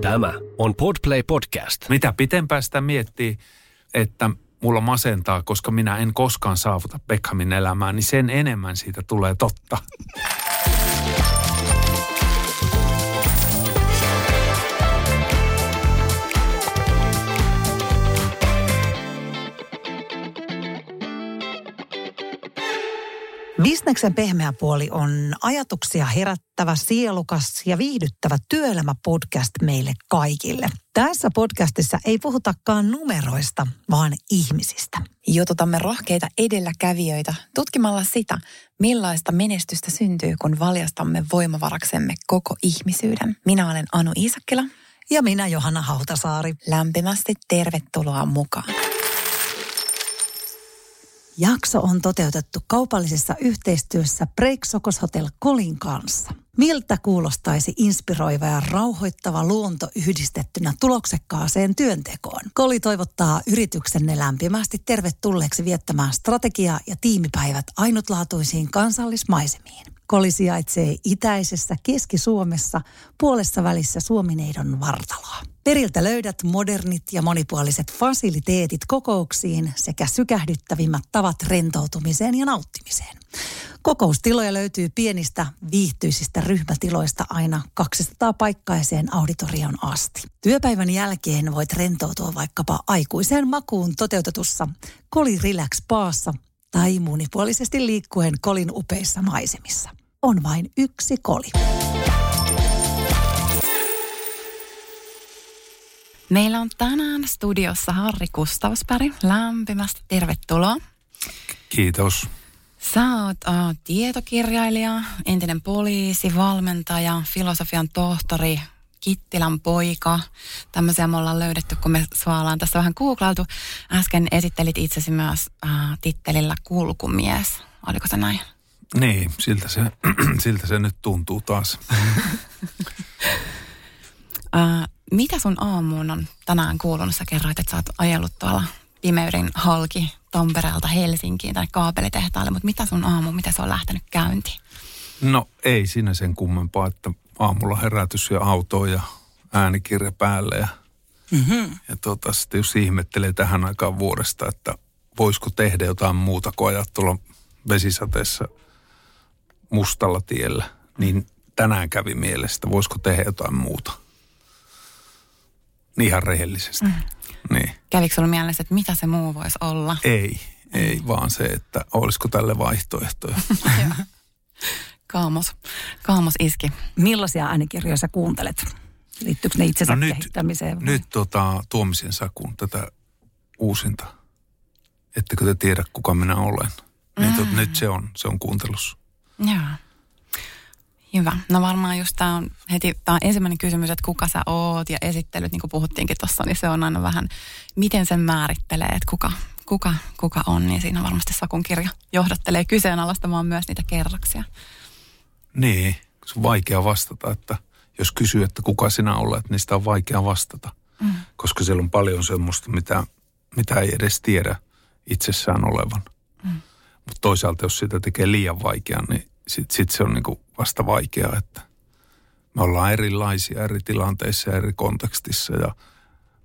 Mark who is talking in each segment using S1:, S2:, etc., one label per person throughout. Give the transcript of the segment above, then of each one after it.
S1: Tämä on Podplay Podcast.
S2: Mitä pitempään sitä miettii, että mulla masentaa, koska minä en koskaan saavuta Beckhamin elämää, niin sen enemmän siitä tulee totta.
S3: Bisneksen pehmeä puoli on ajatuksia herättävä, sielukas ja viihdyttävä työelämäpodcast meille kaikille. Tässä podcastissa ei puhutakaan numeroista, vaan ihmisistä.
S4: Jututamme rohkeita edelläkävijöitä tutkimalla sitä, millaista menestystä syntyy, kun valjastamme voimavaraksemme koko ihmisyyden. Minä olen Anu Iisakkila.
S3: Ja minä Johanna Hautasaari.
S4: Lämpimästi tervetuloa mukaan.
S3: Jakso on toteutettu kaupallisessa yhteistyössä Breaksokos Hotel Kolin kanssa. Miltä kuulostaisi inspiroiva ja rauhoittava luonto yhdistettynä tuloksekkaaseen työntekoon? Koli toivottaa yrityksenne lämpimästi tervetulleeksi viettämään strategia- ja tiimipäivät ainutlaatuisiin kansallismaisemiin. Koli sijaitsee itäisessä Keski-Suomessa puolessa välissä Suomineidon vartaloa. Periltä löydät modernit ja monipuoliset fasiliteetit kokouksiin sekä sykähdyttävimmät tavat rentoutumiseen ja nauttimiseen. Kokoustiloja löytyy pienistä viihtyisistä ryhmätiloista aina 200 paikkaiseen auditorion asti. Työpäivän jälkeen voit rentoutua vaikkapa aikuiseen makuun toteutetussa Koli Relax Paassa tai monipuolisesti liikkuen Kolin upeissa maisemissa. On vain yksi koli.
S4: Meillä on tänään studiossa Harri Kustavsberg. Lämpimästi tervetuloa.
S2: Kiitos.
S4: Sä oot uh, tietokirjailija, entinen poliisi, valmentaja, filosofian tohtori, Kittilän poika. Tämmöisiä me ollaan löydetty, kun me sua ollaan tässä vähän googlailtu. Äsken esittelit itsesi myös uh, tittelillä kulkumies. Oliko se näin?
S2: Niin, siltä se, siltä se nyt tuntuu taas.
S4: uh, mitä sun aamuun on tänään kuulunut? Sä kerroit, että sä oot ajellut tuolla pimeyden halki Tampereelta Helsinkiin tai kaapelitehtaalle, mutta mitä sun aamu, mitä se on lähtenyt käyntiin?
S2: No ei siinä sen kummempaa, että aamulla herätys ja auto ja äänikirja päälle ja, mm-hmm. ja tota, sitten jos ihmettelee tähän aikaan vuodesta, että voisiko tehdä jotain muuta kuin ajaa tuolla vesisateessa mustalla tiellä, niin tänään kävi mielestä, voisiko tehdä jotain muuta. Niin ihan rehellisesti. Mm. Niin.
S4: Kävikö sinulla mielessä, että mitä se muu voisi olla?
S2: Ei, ei vaan se, että olisiko tälle vaihtoehtoja.
S4: kaamos, kaamos iski.
S3: Millaisia äänikirjoja sä kuuntelet? Liittyykö ne itsensä no nyt, kehittämiseen?
S2: Vai? Nyt tota, Tuomisen Sakun tätä uusinta. Ettekö te tiedä, kuka minä olen? Niin, mm. nyt se on, se on kuuntelussa.
S4: Joo. Hyvä. No varmaan just tämä on heti, tämä on ensimmäinen kysymys, että kuka sä oot ja esittelyt, niin kuin puhuttiinkin tuossa, niin se on aina vähän, miten sen määrittelee, että kuka, kuka, kuka on, niin siinä varmasti Sakun kirja johdattelee kyseenalaistamaan myös niitä kerroksia.
S2: Niin, se on vaikea vastata, että jos kysyy, että kuka sinä olet, niin sitä on vaikea vastata. Mm. Koska siellä on paljon semmoista, mitä, mitä ei edes tiedä itsessään olevan. Mutta toisaalta, jos sitä tekee liian vaikean, niin sitten sit se on niinku vasta vaikeaa, että me ollaan erilaisia eri tilanteissa ja eri kontekstissa ja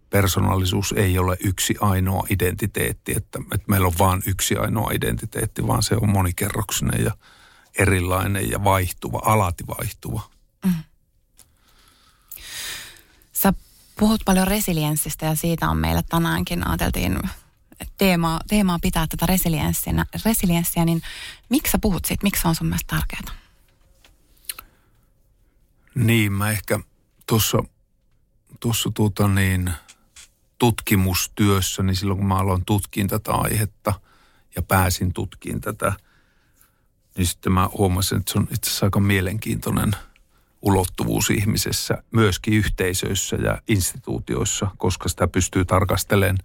S2: persoonallisuus ei ole yksi ainoa identiteetti, että, että meillä on vain yksi ainoa identiteetti, vaan se on monikerroksinen ja erilainen ja vaihtuva, alati vaihtuva. Mm.
S4: Sä puhut paljon resilienssistä ja siitä on meillä tänäänkin ajateltiin teemaa, teemaa pitää tätä resilienssiä, resilienssiä, niin miksi sä puhut siitä? Miksi se on sun mielestä tärkeää?
S2: Niin, mä ehkä tuossa tuossa tuota niin, tutkimustyössä, niin silloin kun mä aloin tutkin tätä aihetta ja pääsin tutkiin tätä, niin sitten mä huomasin, että se on itse asiassa aika mielenkiintoinen ulottuvuus ihmisessä, myöskin yhteisöissä ja instituutioissa, koska sitä pystyy tarkastelemaan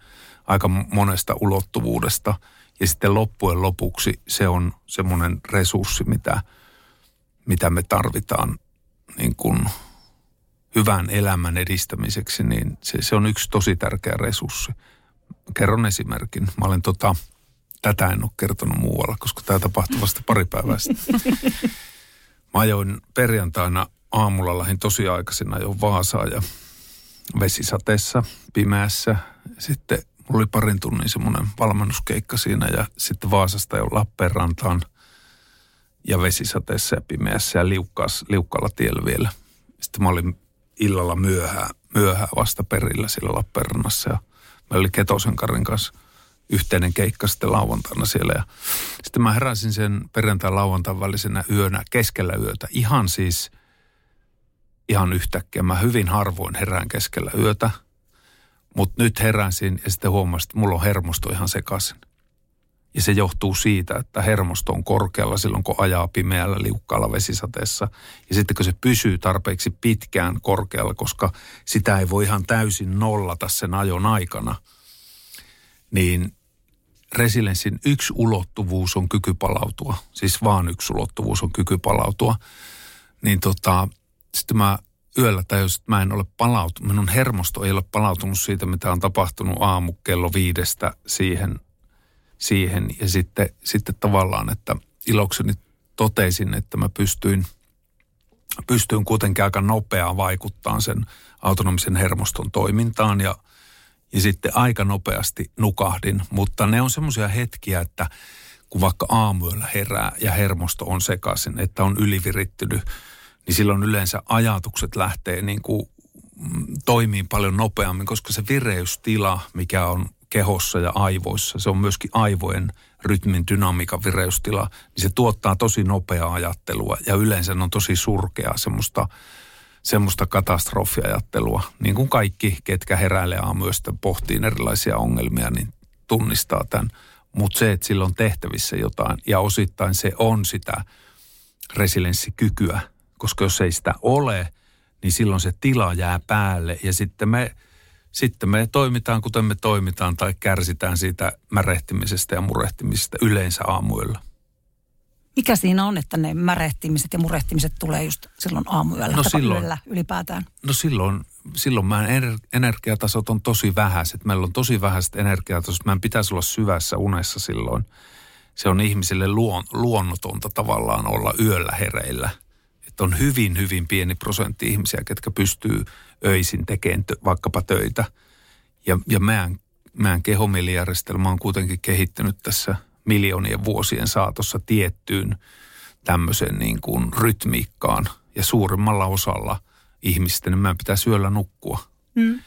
S2: aika monesta ulottuvuudesta. Ja sitten loppujen lopuksi se on semmoinen resurssi, mitä, mitä me tarvitaan niin kuin hyvän elämän edistämiseksi, niin se, se on yksi tosi tärkeä resurssi. Kerron esimerkin. Mä olen tota, tätä en ole kertonut muualla, koska tämä tapahtui vasta pari päivää sitten. Mä ajoin perjantaina aamulla lähdin tosi aikaisina jo Vaasaan ja vesisateessa, pimeässä. Sitten mulla oli parin tunnin semmoinen valmennuskeikka siinä ja sitten Vaasasta jo Lappeenrantaan ja vesisateessa ja pimeässä ja liukkaas, liukkaalla tiellä vielä. Sitten mä olin illalla myöhään, myöhään vasta perillä sillä Lappeenrannassa ja meillä oli Ketosen Karin kanssa yhteinen keikka sitten lauantaina siellä. Ja sitten mä heräsin sen perjantai lauantain välisenä yönä keskellä yötä. Ihan siis, ihan yhtäkkiä. Mä hyvin harvoin herään keskellä yötä. Mutta nyt heräsin ja sitten huomasin, että mulla on hermosto ihan sekaisin. Ja se johtuu siitä, että hermosto on korkealla silloin, kun ajaa pimeällä liukkaalla vesisateessa. Ja sitten kun se pysyy tarpeeksi pitkään korkealla, koska sitä ei voi ihan täysin nollata sen ajon aikana, niin resilienssin yksi ulottuvuus on kyky palautua. Siis vaan yksi ulottuvuus on kyky palautua. Niin tota, sitten mä yöllä tajusin, että mä en ole palautunut. Minun hermosto ei ole palautunut siitä, mitä on tapahtunut aamu kello viidestä siihen. siihen. Ja sitten, sitten tavallaan, että ilokseni totesin, että mä pystyin, pystyin kuitenkin aika nopeaa vaikuttaa sen autonomisen hermoston toimintaan ja, ja sitten aika nopeasti nukahdin. Mutta ne on semmoisia hetkiä, että kun vaikka aamuyöllä herää ja hermosto on sekaisin, että on ylivirittynyt – niin silloin yleensä ajatukset lähtee niin kuin mm, toimiin paljon nopeammin, koska se vireystila, mikä on kehossa ja aivoissa, se on myöskin aivojen rytmin dynamiikan vireystila, niin se tuottaa tosi nopeaa ajattelua ja yleensä on tosi surkeaa semmoista, semmoista katastrofiajattelua. Niin kuin kaikki, ketkä heräilee aamuyöstä pohtii erilaisia ongelmia, niin tunnistaa tämän. Mutta se, että sillä on tehtävissä jotain ja osittain se on sitä resilienssikykyä, koska jos ei sitä ole, niin silloin se tila jää päälle ja sitten me, sitten me toimitaan kuten me toimitaan tai kärsitään siitä märehtimisestä ja murehtimisesta yleensä aamuilla.
S3: Mikä siinä on, että ne märehtimiset ja murehtimiset tulee just silloin aamuyöllä no silloin, yöllä ylipäätään?
S2: No silloin, silloin meidän energiatasot on tosi vähäiset. Meillä on tosi vähäiset energiatasot. Meidän pitäisi olla syvässä unessa silloin. Se on ihmisille luon, luonnotonta tavallaan olla yöllä hereillä – että on hyvin, hyvin pieni prosentti ihmisiä, ketkä pystyy öisin tekemään t- vaikkapa töitä. Ja, ja meidän, meidän kehomielijärjestelmä on kuitenkin kehittynyt tässä miljoonien vuosien saatossa tiettyyn tämmöisen niin kuin rytmiikkaan. Ja suurimmalla osalla ihmisten niin meidän pitää syöllä nukkua. Mm.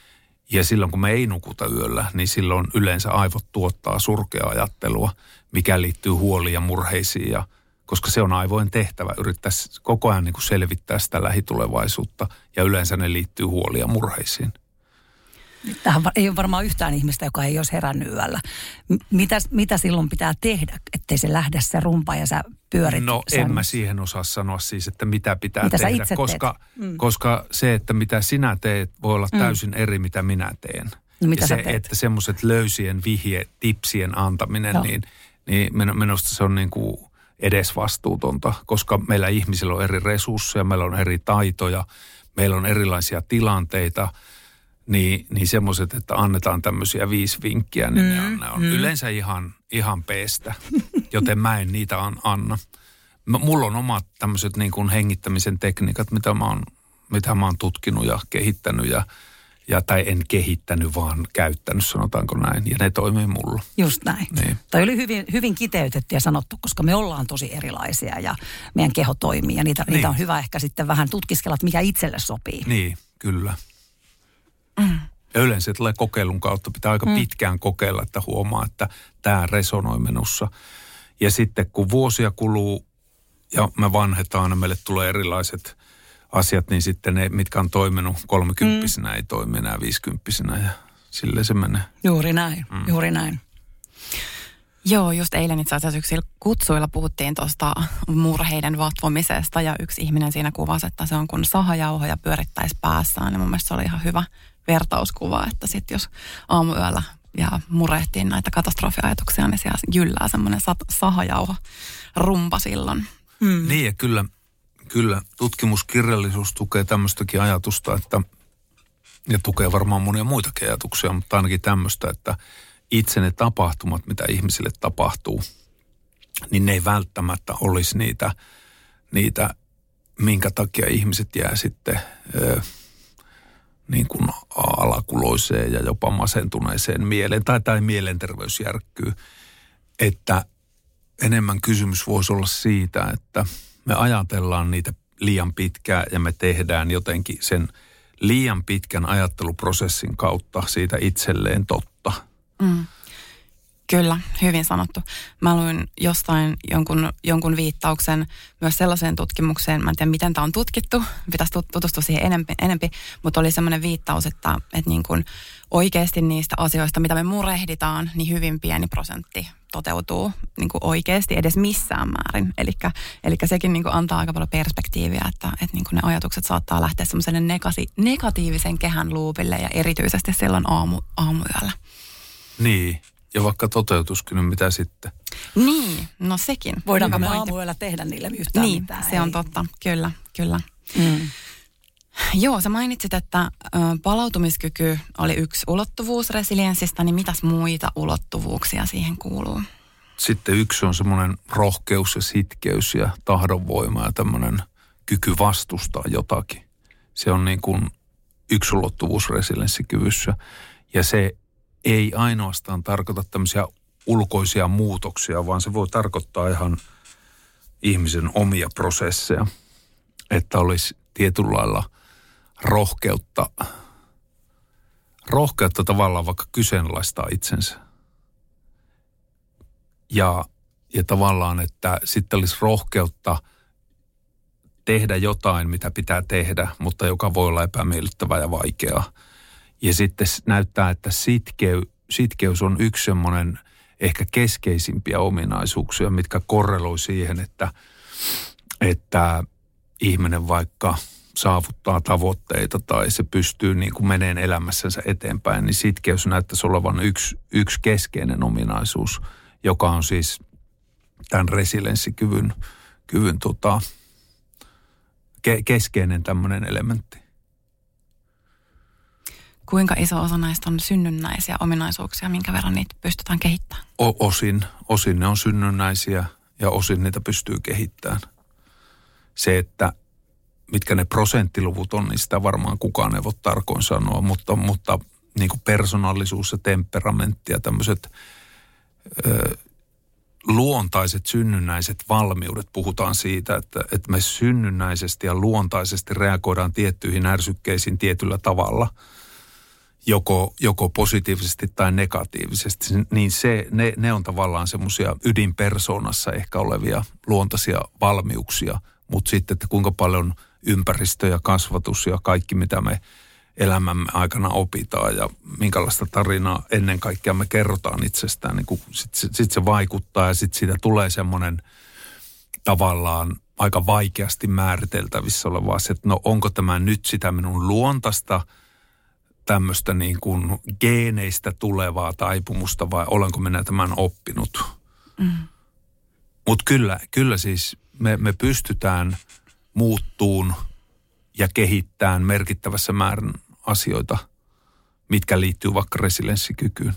S2: Ja silloin kun me ei nukuta yöllä, niin silloin yleensä aivot tuottaa surkea ajattelua, mikä liittyy huoliin ja murheisiin ja – koska se on aivojen tehtävä yrittää koko ajan niin kuin selvittää sitä lähitulevaisuutta ja yleensä ne liittyy huolia murheisiin.
S3: Tähän ei ole varmaan yhtään ihmistä, joka ei olisi herännyt yöllä. Mitä, mitä silloin pitää tehdä, ettei se lähde se rumpa ja sä pyörit?
S2: No sen... en mä siihen osaa sanoa siis, että mitä pitää mitä tehdä, koska, mm. koska se, että mitä sinä teet, voi olla mm. täysin mm. eri, mitä minä teen.
S3: No, mitä
S2: ja
S3: se,
S2: teet? että semmoiset löysien vihje, tipsien antaminen, niin, niin minusta se on niin kuin – edesvastuutonta, koska meillä ihmisillä on eri resursseja, meillä on eri taitoja, meillä on erilaisia tilanteita, niin, niin semmoiset, että annetaan tämmöisiä viisi vinkkiä, niin mm, ne on, ne on mm. yleensä ihan, ihan peestä, joten mä en niitä an, anna. Mulla on omat tämmöiset niin kuin hengittämisen tekniikat, mitä mä oon, mitä mä oon tutkinut ja kehittänyt ja – ja, tai en kehittänyt, vaan käyttänyt, sanotaanko näin. Ja ne toimii mulla.
S3: Just näin. Niin. Tai oli hyvin, hyvin kiteytetty ja sanottu, koska me ollaan tosi erilaisia ja meidän keho toimii. Ja niitä, niin. niitä on hyvä ehkä sitten vähän tutkiskella, että mikä itselle sopii.
S2: Niin, kyllä. Mm. Ja yleensä se tulee kokeilun kautta. Pitää aika mm. pitkään kokeilla, että huomaa, että tämä resonoi minussa. Ja sitten kun vuosia kuluu ja me vanhetaan ja meille tulee erilaiset asiat, niin sitten ne, mitkä on toiminut kolmekymppisenä, mm. ei toimi enää viisikymppisenä ja sille se menee.
S3: Juuri näin, mm. juuri näin.
S4: Joo, just eilen itse asiassa yksillä kutsuilla puhuttiin tuosta murheiden vatvomisesta ja yksi ihminen siinä kuvasi, että se on kun sahajauhoja pyörittäisi päässään. Ja mun mielestä se oli ihan hyvä vertauskuva, että sitten jos aamuyöllä ja murehtiin näitä katastrofiajatuksia, niin siellä jyllää semmoinen sahajauho rumpa silloin.
S2: Mm. Niin ja kyllä Kyllä, tutkimuskirjallisuus tukee tämmöistäkin ajatusta, että ja tukee varmaan monia muitakin ajatuksia, mutta ainakin tämmöistä, että itse ne tapahtumat, mitä ihmisille tapahtuu, niin ne ei välttämättä olisi niitä, niitä minkä takia ihmiset jää sitten ö, niin kuin alakuloiseen ja jopa masentuneeseen mieleen tai, tai mielenterveys järkkyy. Että enemmän kysymys voisi olla siitä, että me ajatellaan niitä liian pitkään ja me tehdään jotenkin sen liian pitkän ajatteluprosessin kautta siitä itselleen totta. Mm.
S4: Kyllä, hyvin sanottu. Mä luin jostain jonkun, jonkun viittauksen myös sellaiseen tutkimukseen, mä en tiedä miten tämä on tutkittu, pitäisi tutustua siihen enempi, enempi mutta oli semmoinen viittaus, että, että niin kuin oikeasti niistä asioista, mitä me murehditaan, niin hyvin pieni prosentti toteutuu niin kuin oikeasti edes missään määrin. Eli sekin niin kuin antaa aika paljon perspektiiviä, että, että niin kuin ne ajatukset saattaa lähteä semmoiselle negati- negatiivisen kehän luupille ja erityisesti silloin aamu, aamuyöllä.
S2: Niin, ja vaikka toteutuskin, niin mitä sitten?
S4: Niin, no sekin.
S3: Voidaanko me aamuyöllä tehdä niille yhtään
S4: niin,
S3: mitään?
S4: se on totta, kyllä, kyllä. Mm. Joo, sä mainitsit, että palautumiskyky oli yksi ulottuvuus resilienssistä, niin mitäs muita ulottuvuuksia siihen kuuluu?
S2: Sitten yksi on semmoinen rohkeus ja sitkeys ja tahdonvoima ja tämmöinen kyky vastustaa jotakin. Se on niin kuin yksi ulottuvuus resilienssikyvyssä. Ja se ei ainoastaan tarkoita tämmöisiä ulkoisia muutoksia, vaan se voi tarkoittaa ihan ihmisen omia prosesseja. Että olisi tietyllä lailla rohkeutta, rohkeutta tavallaan vaikka kyseenalaistaa itsensä. Ja, ja tavallaan, että sitten olisi rohkeutta tehdä jotain, mitä pitää tehdä, mutta joka voi olla epämiellyttävää ja vaikeaa ja sitten näyttää, että sitkeu, sitkeys on yksi semmoinen ehkä keskeisimpiä ominaisuuksia, mitkä korreloi siihen, että, että ihminen vaikka saavuttaa tavoitteita tai se pystyy niin kuin meneen elämässänsä eteenpäin, niin sitkeys näyttäisi olevan yksi, yksi keskeinen ominaisuus, joka on siis tämän resilienssikyvyn kyvyn, tota, ke, keskeinen tämmöinen elementti
S4: kuinka iso osa näistä on synnynnäisiä ominaisuuksia, minkä verran niitä pystytään kehittämään?
S2: O- osin, osin ne on synnynnäisiä ja osin niitä pystyy kehittämään. Se, että mitkä ne prosenttiluvut on, niin sitä varmaan kukaan ei voi tarkoin sanoa, mutta, mutta niin kuin persoonallisuus ja temperamentti ja tämmöiset ö, luontaiset synnynnäiset valmiudet, puhutaan siitä, että, että me synnynnäisesti ja luontaisesti reagoidaan tiettyihin ärsykkeisiin tietyllä tavalla – joko, joko positiivisesti tai negatiivisesti, niin se, ne, ne on tavallaan semmoisia ydinpersoonassa ehkä olevia luontaisia valmiuksia, mutta sitten, että kuinka paljon ympäristö ja kasvatus ja kaikki, mitä me elämämme aikana opitaan ja minkälaista tarinaa ennen kaikkea me kerrotaan itsestään, niin sitten sit, sit se vaikuttaa ja sitten siitä tulee semmoinen tavallaan aika vaikeasti määriteltävissä oleva se, että no onko tämä nyt sitä minun luontaista – tämmöistä niin kuin geeneistä tulevaa taipumusta vai olenko minä tämän oppinut. Mm. Mutta kyllä, kyllä siis me, me pystytään muuttuun ja kehittämään merkittävässä määrin asioita, mitkä liittyy vaikka resilienssikykyyn.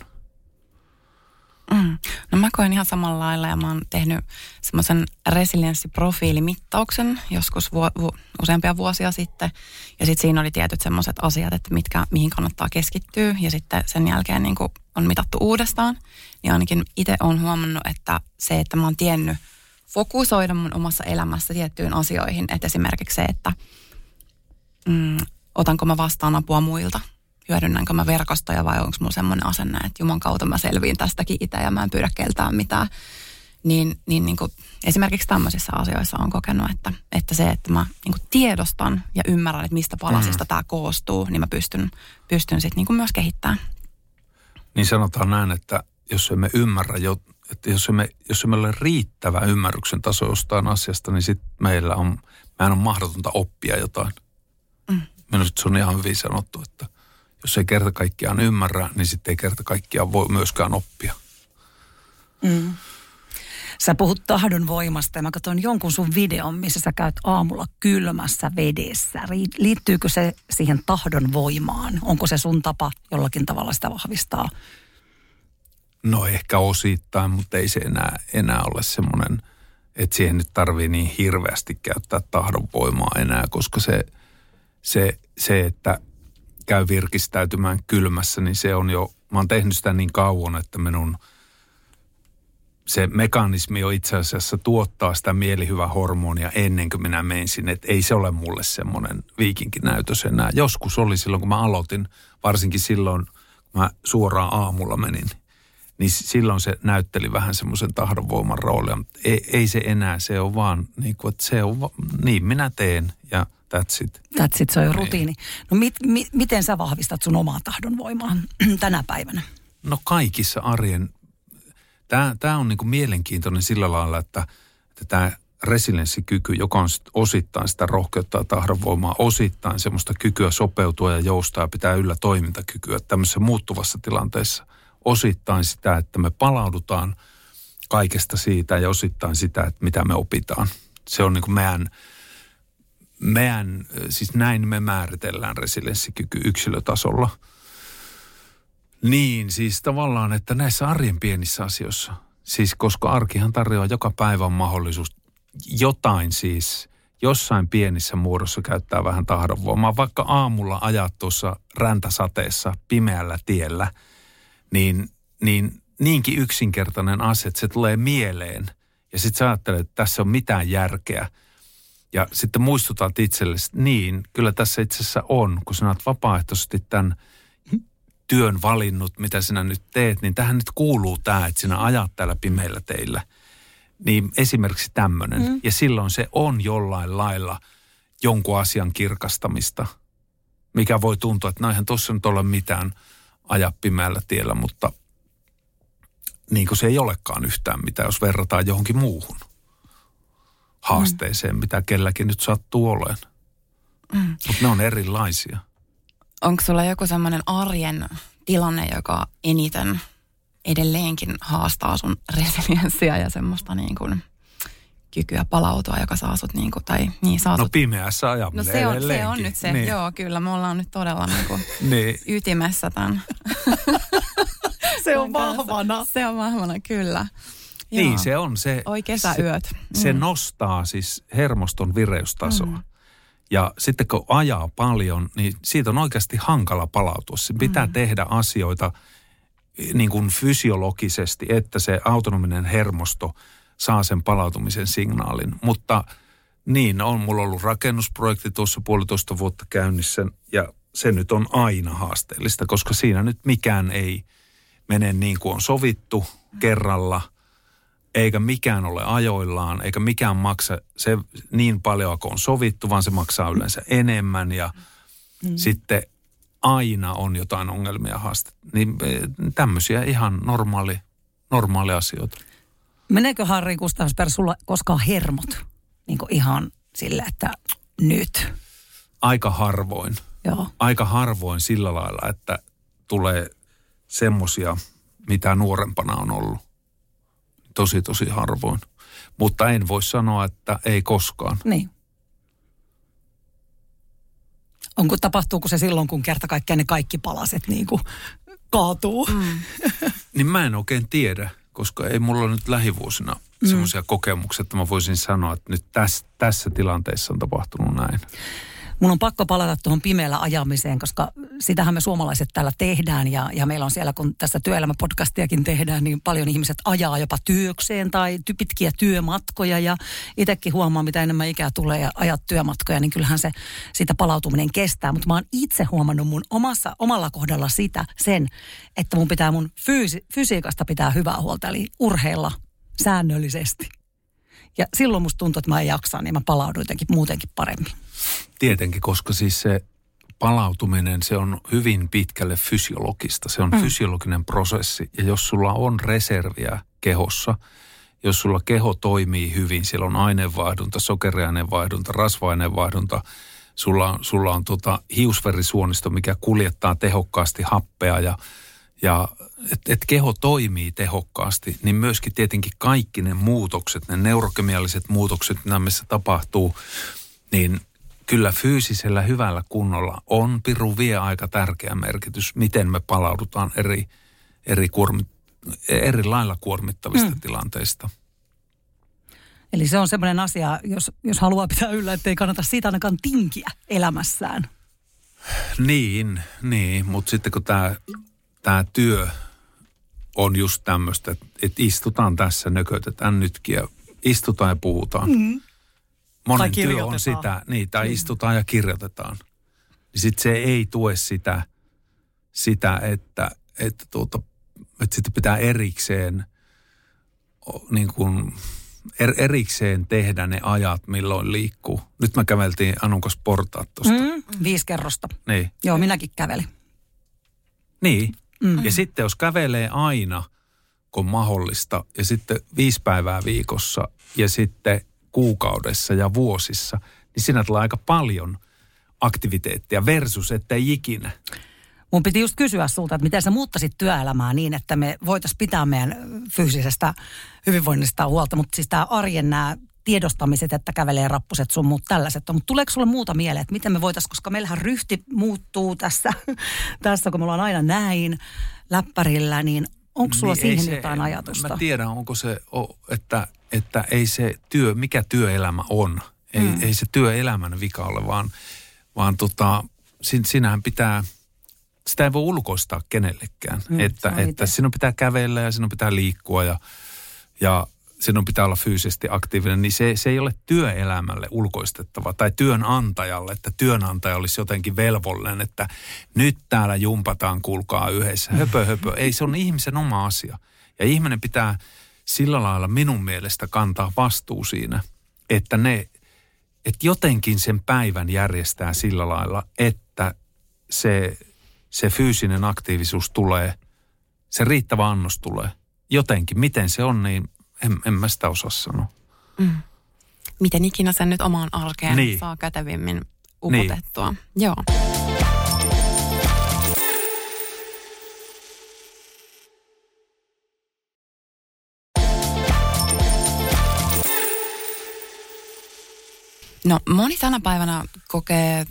S4: Mm. No mä koen ihan samalla lailla ja mä oon tehnyt semmoisen resilienssiprofiilimittauksen joskus vu- vu- useampia vuosia sitten. Ja sitten siinä oli tietyt semmoiset asiat, että mitkä, mihin kannattaa keskittyä ja sitten sen jälkeen niin on mitattu uudestaan. Niin ainakin itse on huomannut, että se, että mä oon tiennyt fokusoida mun omassa elämässä tiettyyn asioihin, että esimerkiksi se, että mm, otanko mä vastaan apua muilta – hyödynnänkö mä verkostoja vai onko mulla semmoinen asenne, että Juman kautta mä selviin tästäkin itse ja mä en pyydä keltään mitään. Niin, niin, niin kuin esimerkiksi tämmöisissä asioissa on kokenut, että, että se, että mä niin kuin tiedostan ja ymmärrän, että mistä palasista mm. tämä koostuu, niin mä pystyn, pystyn sitten niin myös kehittämään.
S2: Niin sanotaan näin, että jos emme ymmärrä jo, että jos emme, jos emme ole riittävä ymmärryksen taso jostain asiasta, niin sitten meillä on, meidän on mahdotonta oppia jotain. Mm. Minusta se on ihan hyvin sanottu, että jos ei kerta kaikkiaan ymmärrä, niin sitten ei kerta kaikkiaan voi myöskään oppia.
S3: Mm. Sä puhut tahdon voimasta ja mä katson jonkun sun videon, missä sä käyt aamulla kylmässä vedessä. Liittyykö se siihen tahdon voimaan? Onko se sun tapa jollakin tavalla sitä vahvistaa?
S2: No ehkä osittain, mutta ei se enää, enää ole semmoinen että siihen nyt tarvii niin hirveästi käyttää tahdonvoimaa enää, koska se, se, se, että käy virkistäytymään kylmässä, niin se on jo, mä oon tehnyt sitä niin kauan, että minun se mekanismi on itse asiassa tuottaa sitä mielihyvähormonia ennen kuin minä menen sinne. Että ei se ole mulle semmoinen viikinkinäytös enää. Joskus oli silloin, kun mä aloitin, varsinkin silloin, kun mä suoraan aamulla menin, niin silloin se näytteli vähän semmoisen tahdonvoiman roolia. Ei, ei se enää, se on vaan niin kuin, että se on, va, niin minä teen ja that's it.
S3: That's it, se on jo rutiini. No mit, mi, miten sä vahvistat sun omaa tahdonvoimaa tänä päivänä?
S2: No kaikissa arjen, tämä, tämä on niin kuin mielenkiintoinen sillä lailla, että, että tämä resilienssikyky, joka on osittain sitä rohkeutta ja tahdonvoimaa, osittain semmoista kykyä sopeutua ja joustaa ja pitää yllä toimintakykyä tämmöisessä muuttuvassa tilanteessa. Osittain sitä, että me palaudutaan kaikesta siitä ja osittain sitä, että mitä me opitaan. Se on niin kuin meidän, meidän, siis näin me määritellään resilienssikyky yksilötasolla. Niin, siis tavallaan, että näissä arjen pienissä asioissa, siis koska arkihan tarjoaa joka päivä mahdollisuus jotain siis jossain pienissä muodossa käyttää vähän tahdonvoimaa. Vaikka aamulla ajat tuossa räntäsateessa pimeällä tiellä, niin, niin niinkin yksinkertainen asia, että se tulee mieleen. Ja sitten sä ajattelet, että tässä on mitään järkeä. Ja sitten muistutat itsellesi, niin, kyllä tässä itse asiassa on, kun sinä olet vapaaehtoisesti tämän työn valinnut, mitä sinä nyt teet, niin tähän nyt kuuluu tämä, että sinä ajat täällä pimeillä teillä – niin esimerkiksi tämmöinen. Mm. Ja silloin se on jollain lailla jonkun asian kirkastamista, mikä voi tuntua, että näinhän tuossa nyt ole mitään aja pimeällä tiellä, mutta niin kuin se ei olekaan yhtään mitään, jos verrataan johonkin muuhun haasteeseen, mm. mitä kelläkin nyt sattuu olemaan. Mm. Mutta ne on erilaisia.
S4: Onko sulla joku semmoinen arjen tilanne, joka eniten – edelleenkin haastaa sun resilienssiä ja semmoista niin kuin kykyä palautua, joka saa sut niin kuin, tai niin saa
S2: No pimeässä ajaminen
S4: No se on, se on nyt se, niin. joo kyllä, me ollaan nyt todella niin kuin niin. ytimessä tämän.
S3: se on vahvana.
S4: Se on vahvana, kyllä.
S2: Niin, joo. se on se.
S4: Oi kesäyöt.
S2: Se, se mm. nostaa siis hermoston vireystasoa. Mm. Ja sitten kun ajaa paljon, niin siitä on oikeasti hankala palautua. Se pitää mm. tehdä asioita – niin kuin fysiologisesti, että se autonominen hermosto saa sen palautumisen signaalin. Mutta niin, on mulla ollut rakennusprojekti tuossa puolitoista vuotta käynnissä ja se nyt on aina haasteellista, koska siinä nyt mikään ei mene niin kuin on sovittu kerralla, eikä mikään ole ajoillaan, eikä mikään maksa se niin paljon kuin on sovittu, vaan se maksaa yleensä enemmän ja mm. sitten aina on jotain ongelmia haastetta. Niin e, tämmöisiä ihan normaali, normaali asioita.
S3: Meneekö Harri Gustavsberg sulla koskaan hermot? Niin kuin ihan sille, että nyt?
S2: Aika harvoin.
S3: Joo.
S2: Aika harvoin sillä lailla, että tulee semmosia, mitä nuorempana on ollut. Tosi, tosi harvoin. Mutta en voi sanoa, että ei koskaan.
S3: Niin. Onko, tapahtuuko se silloin, kun kerta kaikkiaan ne kaikki palaset niin kuin kaatuu? Mm.
S2: niin mä en oikein tiedä, koska ei mulla nyt lähivuosina mm. semmoisia kokemuksia, että mä voisin sanoa, että nyt tässä, tässä tilanteessa on tapahtunut näin.
S3: Mun on pakko palata tuohon pimeällä ajamiseen, koska sitähän me suomalaiset täällä tehdään ja, ja meillä on siellä, kun tässä työelämäpodcastiakin tehdään, niin paljon ihmiset ajaa jopa työkseen tai pitkiä työmatkoja ja itsekin huomaa, mitä enemmän ikää tulee ja ajat työmatkoja, niin kyllähän se sitä palautuminen kestää. Mutta mä oon itse huomannut mun omassa, omalla kohdalla sitä, sen, että mun pitää mun fyysi, fysiikasta pitää hyvää huolta, eli urheilla säännöllisesti. Ja silloin musta tuntuu, että mä en jaksa, niin mä palaudun jotenkin muutenkin paremmin.
S2: Tietenkin, koska siis se palautuminen, se on hyvin pitkälle fysiologista. Se on mm. fysiologinen prosessi. Ja jos sulla on reserviä kehossa, jos sulla keho toimii hyvin, siellä on aineenvaihdunta, sokeriaineenvaihdunta, rasva-aineenvaihdunta, sulla on, sulla on tota hiusverisuonisto, mikä kuljettaa tehokkaasti happea ja, ja että et keho toimii tehokkaasti, niin myöskin tietenkin kaikki ne muutokset, ne neurokemialliset muutokset, mitä meissä tapahtuu, niin kyllä fyysisellä hyvällä kunnolla on piru vie aika tärkeä merkitys, miten me palaudutaan eri, eri, kuormi, eri lailla kuormittavista mm. tilanteista.
S3: Eli se on semmoinen asia, jos, jos haluaa pitää yllä, että ei kannata siitä ainakaan tinkiä elämässään.
S2: Niin, niin. mutta sitten kun tämä tää työ on just tämmöistä, että, istutaan tässä, nökötetään nytkin ja istutaan ja puhutaan. Mm. Monen työ on sitä, niin, tai mm. istutaan ja kirjoitetaan. Niin sitten se ei tue sitä, sitä että, että, tuota, että sitten pitää erikseen niin kuin, er, erikseen tehdä ne ajat, milloin liikkuu. Nyt mä käveltiin Anunkos portaat tuosta. Mm,
S3: viisi kerrosta.
S2: Niin.
S3: Joo, minäkin kävelin.
S2: Niin. Mm. Ja sitten jos kävelee aina, kun mahdollista, ja sitten viisi päivää viikossa, ja sitten kuukaudessa ja vuosissa, niin siinä tulee aika paljon aktiviteettia versus, että ei ikinä.
S3: Mun piti just kysyä sulta, että miten sä muuttaisit työelämää niin, että me voitaisiin pitää meidän fyysisestä hyvinvoinnista huolta, mutta siis tämä arjen nämä tiedostamiset, että kävelee rappuset sun muut tällaiset on. Mutta tuleeko sulle muuta mieleen, että miten me voitaisiin, koska meillähän ryhti muuttuu tässä, tässä kun me ollaan aina näin läppärillä, niin onko sulla niin siihen se, jotain ajatusta?
S2: Mä tiedän, onko se, että, että ei se työ, mikä työelämä on. Ei, mm. ei se työelämän vika ole, vaan, vaan tota, sinähän pitää – sitä ei voi ulkoistaa kenellekään. Mm, että, että sinun pitää kävellä ja sinun pitää liikkua ja, ja sinun pitää olla fyysisesti aktiivinen, niin se, se ei ole työelämälle ulkoistettava tai työnantajalle, että työnantaja olisi jotenkin velvollinen, että nyt täällä jumpataan, kuulkaa yhdessä, höpö höpö. Ei, se on ihmisen oma asia. Ja ihminen pitää sillä lailla minun mielestä kantaa vastuu siinä, että ne, että jotenkin sen päivän järjestää sillä lailla, että se se fyysinen aktiivisuus tulee, se riittävä annos tulee. Jotenkin, miten se on, niin en, en mä sitä osaa sanoa. Mm.
S4: Miten ikinä sen nyt omaan arkeen niin. saa kätevimmin upotettua. Niin. Joo. No moni tänä päivänä kokee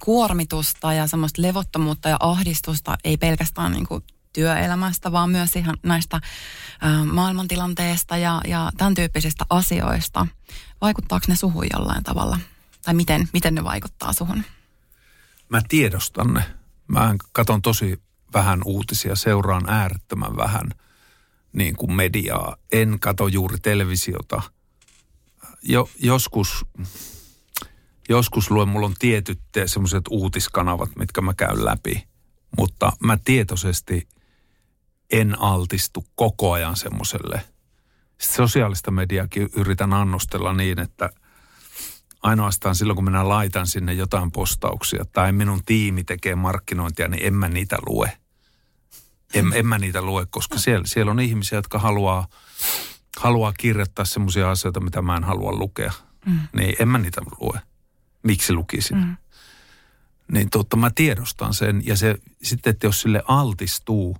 S4: kuormitusta ja semmoista levottomuutta ja ahdistusta, ei pelkästään niin kuin työelämästä, vaan myös ihan näistä ä, maailmantilanteesta ja, ja tämän tyyppisistä asioista. Vaikuttaako ne suhun jollain tavalla? Tai miten, miten ne vaikuttaa suhun?
S2: Mä tiedostan ne. Mä katson tosi vähän uutisia, seuraan äärettömän vähän niin kuin mediaa. En kato juuri televisiota. Jo, joskus joskus luen, mulla on tietyt semmoiset uutiskanavat, mitkä mä käyn läpi. Mutta mä tietoisesti en altistu koko ajan semmoiselle. Sosiaalista mediakin yritän annostella niin, että ainoastaan silloin, kun minä laitan sinne jotain postauksia tai minun tiimi tekee markkinointia, niin en mä niitä lue. En, en mä niitä lue, koska siellä, siellä on ihmisiä, jotka haluaa, haluaa kirjoittaa semmoisia asioita, mitä mä en halua lukea. Mm. Niin en mä niitä lue miksi lukisin. Mm. Niin totta, mä tiedostan sen. Ja se sitten, että jos sille altistuu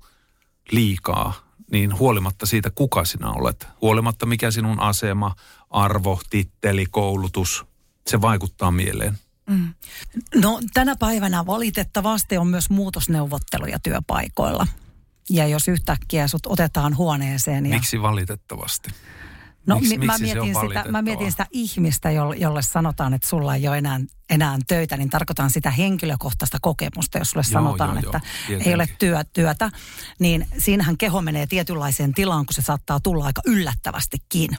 S2: liikaa, niin huolimatta siitä, kuka sinä olet, huolimatta mikä sinun asema, arvo, titteli, koulutus, se vaikuttaa mieleen. Mm.
S3: No tänä päivänä valitettavasti on myös muutosneuvotteluja työpaikoilla. Ja jos yhtäkkiä sut otetaan huoneeseen. Ja...
S2: Miksi valitettavasti?
S3: No miksi, mi, mä, mietin sitä, mä mietin sitä ihmistä, jolle, jolle sanotaan, että sulla ei ole enää, enää töitä, niin tarkoitan sitä henkilökohtaista kokemusta, jos sulle joo, sanotaan, joo, että joo, ei ole työ, työtä. Niin siinähän keho menee tietynlaiseen tilaan, kun se saattaa tulla aika yllättävästikin.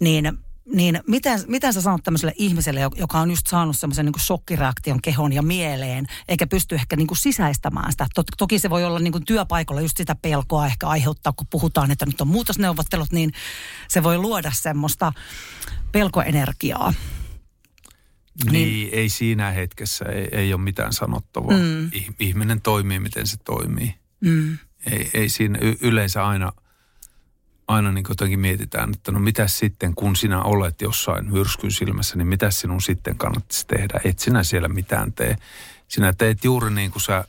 S3: Niin niin miten, miten sä sanot tämmöiselle ihmiselle, joka on just saanut semmoisen niin shokkireaktion kehon ja mieleen, eikä pysty ehkä niin kuin sisäistämään sitä. Toki se voi olla niin kuin työpaikalla just sitä pelkoa ehkä aiheuttaa, kun puhutaan, että nyt on muutosneuvottelut, niin se voi luoda semmoista pelkoenergiaa.
S2: Niin, niin ei siinä hetkessä, ei, ei ole mitään sanottavaa. Mm. Ihminen toimii, miten se toimii. Mm. Ei, ei siinä yleensä aina – aina niin jotenkin mietitään, että no mitä sitten, kun sinä olet jossain myrskyn silmässä, niin mitä sinun sitten kannattaisi tehdä? Et sinä siellä mitään tee. Sinä teet juuri niin kuin sä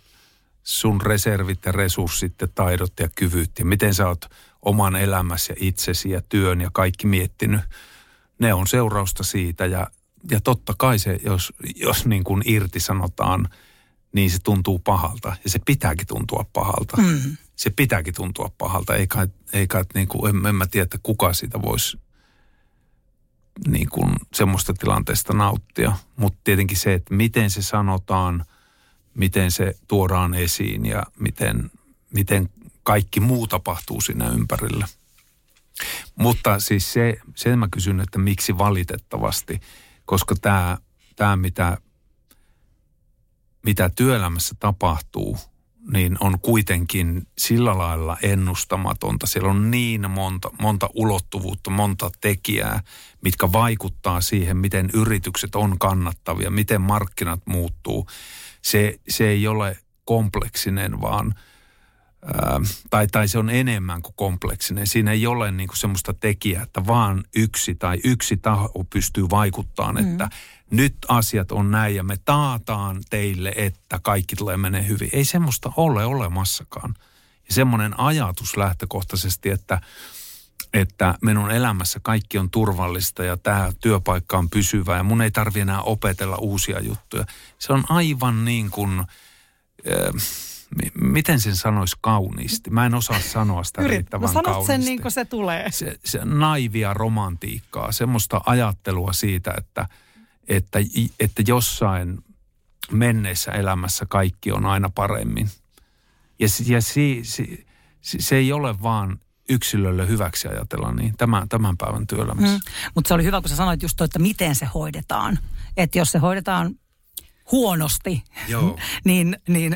S2: sun reservit ja resurssit ja taidot ja kyvyt ja miten sä oot oman elämäsi ja itsesi ja työn ja kaikki miettinyt. Ne on seurausta siitä ja, ja totta kai se, jos, jos niin kuin irti sanotaan, niin se tuntuu pahalta ja se pitääkin tuntua pahalta. Mm se pitääkin tuntua pahalta. Ei kai, ei kai niin kuin, en, en mä tiedä, että kuka siitä voisi niin kuin semmoista tilanteesta nauttia. Mutta tietenkin se, että miten se sanotaan, miten se tuodaan esiin ja miten, miten kaikki muu tapahtuu siinä ympärillä. Mutta siis se, sen mä kysyn, että miksi valitettavasti, koska tämä, tämä mitä, mitä työelämässä tapahtuu – niin on kuitenkin sillä lailla ennustamatonta. Siellä on niin monta, monta ulottuvuutta, monta tekijää, mitkä vaikuttaa siihen, miten yritykset on kannattavia, miten markkinat muuttuu. Se, se ei ole kompleksinen, vaan ää, tai, tai se on enemmän kuin kompleksinen. Siinä ei ole niin kuin semmoista tekijää, että vaan yksi tai yksi taho pystyy vaikuttamaan, mm. että nyt asiat on näin ja me taataan teille, että kaikki tulee menee hyvin. Ei semmoista ole olemassakaan. Ja semmoinen ajatus lähtökohtaisesti, että, että minun elämässä kaikki on turvallista ja tämä työpaikka on pysyvä ja mun ei tarvi enää opetella uusia juttuja. Se on aivan niin kuin, äh, miten sen sanoisi kauniisti? Mä en osaa sanoa sitä Yrit, riittävän
S3: sanot
S2: kauniisti.
S3: sen niin kuin se tulee.
S2: Se, se naivia romantiikkaa, semmoista ajattelua siitä, että – että, että jossain menneessä elämässä kaikki on aina paremmin. Ja, ja si, si, si, se ei ole vaan yksilölle hyväksi ajatella niin tämän, tämän päivän työelämässä. Hmm.
S3: Mutta se oli hyvä, kun sä sanoit just toi, että miten se hoidetaan. Että jos se hoidetaan huonosti, Joo. niin, niin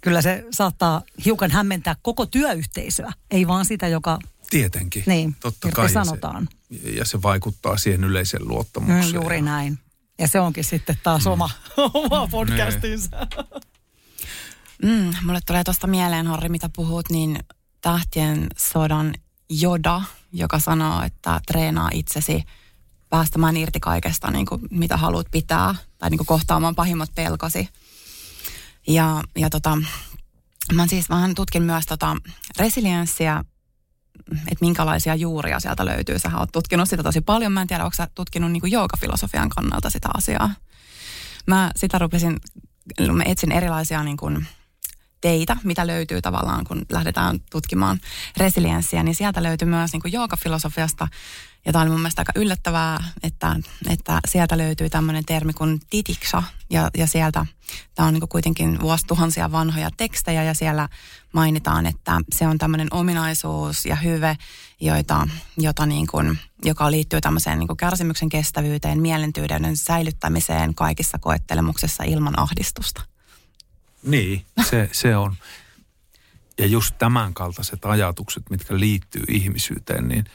S3: kyllä se saattaa hiukan hämmentää koko työyhteisöä, ei vaan sitä, joka...
S2: Tietenkin,
S3: niin,
S2: totta kai.
S3: sanotaan. Se,
S2: ja se vaikuttaa siihen yleisen luottamukseen.
S3: Mm, juuri näin. Ja se onkin sitten taas mm. oma, oma podcastinsa.
S4: Mm, mulle tulee tuosta mieleen, Harri, mitä puhut, niin tähtien sodan Joda, joka sanoo, että treenaa itsesi päästämään irti kaikesta, niin kuin, mitä haluat pitää, tai niin kuin kohtaamaan pahimmat pelkosi. Ja, ja tota, mä siis vähän tutkin myös tota resilienssiä että minkälaisia juuria sieltä löytyy. Sä oot tutkinut sitä tosi paljon. Mä en tiedä, onko sä tutkinut niin joogafilosofian kannalta sitä asiaa. Mä sitä rupesin, mä etsin erilaisia niin kuin teitä, mitä löytyy tavallaan, kun lähdetään tutkimaan resilienssiä, niin sieltä löytyy myös niin kuin joogafilosofiasta ja tämä oli mun mielestä aika yllättävää, että, että sieltä löytyy tämmöinen termi kuin titiksa. Ja, ja sieltä, tämä on niin kuitenkin vuosituhansia vanhoja tekstejä ja siellä mainitaan, että se on tämmöinen ominaisuus ja hyve, joita, jota niin kuin, joka liittyy tämmöiseen niin kärsimyksen kestävyyteen, mielentyyden säilyttämiseen kaikissa koettelemuksessa ilman ahdistusta.
S2: Niin, se, se on. Ja just tämän kaltaiset ajatukset, mitkä liittyy ihmisyyteen, niin –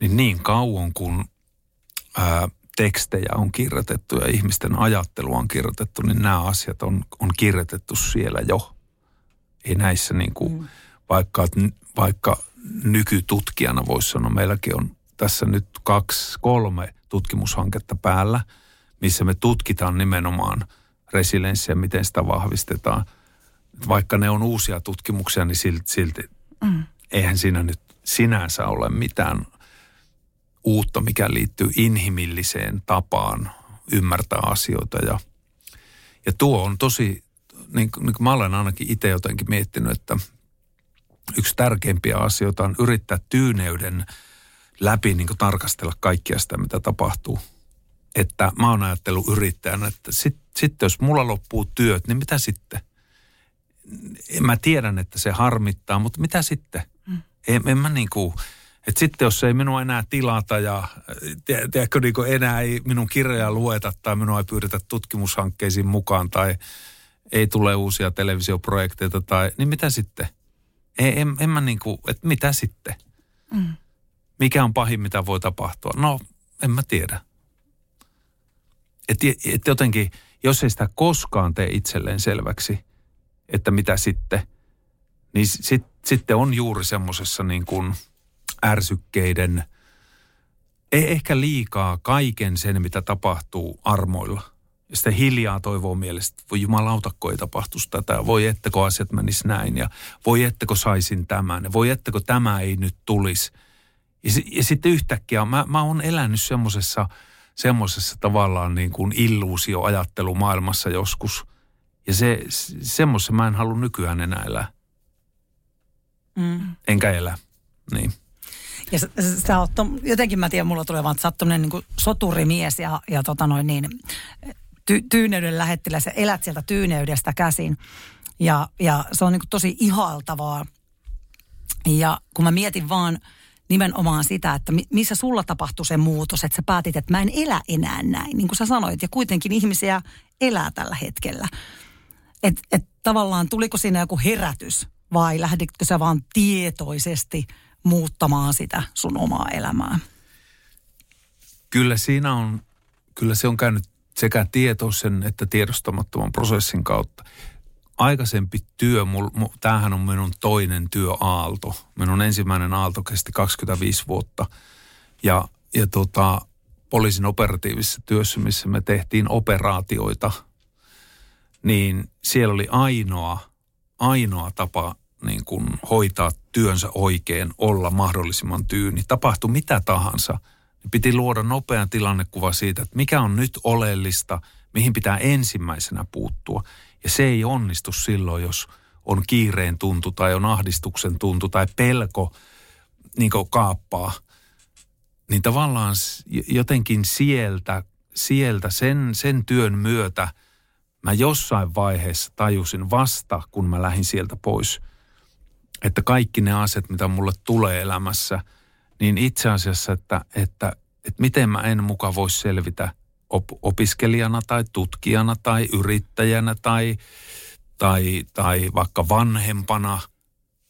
S2: niin niin kauan kuin ää, tekstejä on kirjoitettu ja ihmisten ajattelua on kirjoitettu, niin nämä asiat on, on kirjoitettu siellä jo. Ei näissä niin kuin, mm. vaikka, vaikka nykytutkijana voisi sanoa, meilläkin on tässä nyt kaksi, kolme tutkimushanketta päällä, missä me tutkitaan nimenomaan resilienssiä, miten sitä vahvistetaan. Vaikka ne on uusia tutkimuksia, niin silti, silti mm. eihän siinä nyt sinänsä ole mitään uutta, mikä liittyy inhimilliseen tapaan ymmärtää asioita. Ja, ja tuo on tosi, niin, niin mä olen ainakin itse jotenkin miettinyt, että yksi tärkeimpiä asioita on yrittää tyyneyden läpi niin tarkastella kaikkia sitä, mitä tapahtuu. Että mä oon ajatellut yrittäjänä, että sitten sit jos mulla loppuu työt, niin mitä sitten? Mä tiedän, että se harmittaa, mutta mitä sitten? Mm. En, en mä niin kuin, et sitten jos ei minua enää tilata ja tiedätkö, niin enää ei minun kirjoja lueta tai minua ei pyydetä tutkimushankkeisiin mukaan tai ei tule uusia televisioprojekteita tai, niin mitä sitten? Ei, en, en mä niin kuin, että mitä sitten? Mm. Mikä on pahin, mitä voi tapahtua? No, en mä tiedä. Että et jotenkin, jos ei sitä koskaan tee itselleen selväksi, että mitä sitten, niin sit, sitten on juuri semmoisessa niin kuin – ärsykkeiden, ei ehkä liikaa kaiken sen, mitä tapahtuu armoilla. Ja sitten hiljaa toivoo mielestä, voi jumalautakko ei tapahtuisi tätä, voi ettäkö asiat menis näin ja voi ettäkö saisin tämän ja voi ettäkö tämä ei nyt tulisi. Ja, ja sitten yhtäkkiä mä, mä oon elänyt semmoisessa semmoisessa tavallaan niin kuin illuusioajattelumaailmassa joskus. Ja se, semmoisessa mä en halua nykyään enää elää. Mm. Enkä elää. Niin.
S3: Ja sä, sä oot, jotenkin mä tiedän, mulla tulee vaan, että sä oot niin soturimies ja, ja tota noin niin, ty, tyyneyden lähettiläs ja elät sieltä tyyneydestä käsin. Ja, ja se on niin tosi ihailtavaa. Ja kun mä mietin vaan nimenomaan sitä, että missä sulla tapahtui se muutos, että sä päätit, että mä en elä enää näin, niin kuin sä sanoit. Ja kuitenkin ihmisiä elää tällä hetkellä. Että et tavallaan tuliko siinä joku herätys vai lähditkö sä vaan tietoisesti muuttamaan sitä sun omaa elämää?
S2: Kyllä siinä on, kyllä se on käynyt sekä tietoisen että tiedostamattoman prosessin kautta. Aikaisempi työ, mul, mul, tämähän on minun toinen työaalto. Minun ensimmäinen aalto kesti 25 vuotta. Ja, ja tota, poliisin operatiivisessa työssä, missä me tehtiin operaatioita, niin siellä oli ainoa, ainoa tapa niin kuin hoitaa työnsä oikein, olla mahdollisimman tyyni. Tapahtui mitä tahansa – niin piti luoda nopean tilannekuva siitä, että mikä on nyt oleellista, mihin pitää ensimmäisenä puuttua. Ja se ei onnistu silloin, jos on kiireen tuntu tai on ahdistuksen tuntu tai pelko niin kaappaa. Niin tavallaan jotenkin sieltä, sieltä sen, sen työn myötä mä jossain vaiheessa tajusin vasta, kun mä lähdin sieltä pois, että kaikki ne asiat, mitä mulle tulee elämässä – niin itse asiassa, että, että, että miten mä en muka voisi selvitä op, opiskelijana tai tutkijana tai yrittäjänä tai, tai, tai vaikka vanhempana,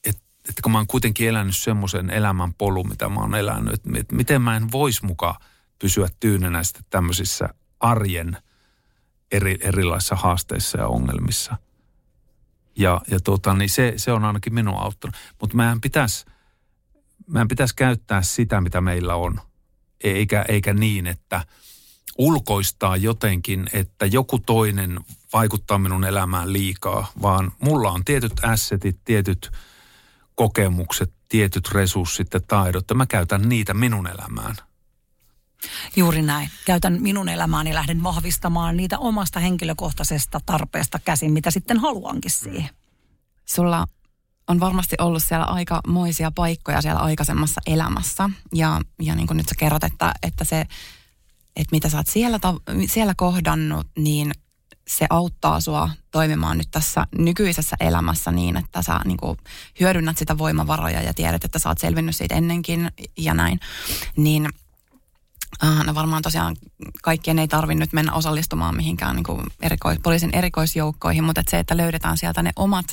S2: että, että kun mä oon kuitenkin elänyt semmoisen elämän polun, mitä mä oon elänyt, että, että miten mä en voisi muka pysyä tyynenä sitten tämmöisissä arjen eri, erilaisissa haasteissa ja ongelmissa. Ja, ja tota, niin se, se on ainakin minua auttanut. Mutta meidän pitäisi meidän pitäisi käyttää sitä, mitä meillä on, eikä, eikä niin, että ulkoistaa jotenkin, että joku toinen vaikuttaa minun elämään liikaa, vaan mulla on tietyt assetit, tietyt kokemukset, tietyt resurssit ja taidot, ja mä käytän niitä minun elämään.
S3: Juuri näin. Käytän minun elämääni ja lähden vahvistamaan niitä omasta henkilökohtaisesta tarpeesta käsin, mitä sitten haluankin siihen.
S4: Sulla on varmasti ollut siellä aikamoisia paikkoja siellä aikaisemmassa elämässä. Ja, ja niin kuin nyt sä kerrot, että, että se, että mitä sä oot siellä, siellä kohdannut, niin se auttaa sua toimimaan nyt tässä nykyisessä elämässä niin, että sä niin kuin hyödynnät sitä voimavaroja ja tiedät, että sä oot selvinnyt siitä ennenkin ja näin. Niin – no varmaan tosiaan kaikkien ei tarvinnut mennä osallistumaan mihinkään niin kuin erikois, poliisin erikoisjoukkoihin, mutta että se, että löydetään sieltä ne omat...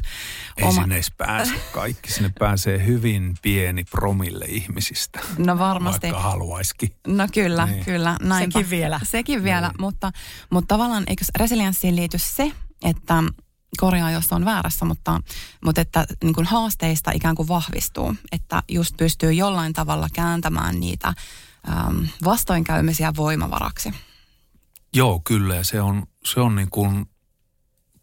S2: Ei omat... sinne edes pääse kaikki, sinne pääsee hyvin pieni promille ihmisistä.
S4: No varmasti.
S2: Vaikka haluaisikin.
S4: No kyllä, niin. kyllä.
S3: Näinpä. Sekin vielä.
S4: Sekin vielä, niin. mutta, mutta tavallaan eikö resilienssiin liity se, että korjaa, jos on väärässä, mutta, mutta että niin kuin haasteista ikään kuin vahvistuu, että just pystyy jollain tavalla kääntämään niitä ähm, vastoinkäymisiä voimavaraksi.
S2: Joo, kyllä. Ja se on, se on niin kuin,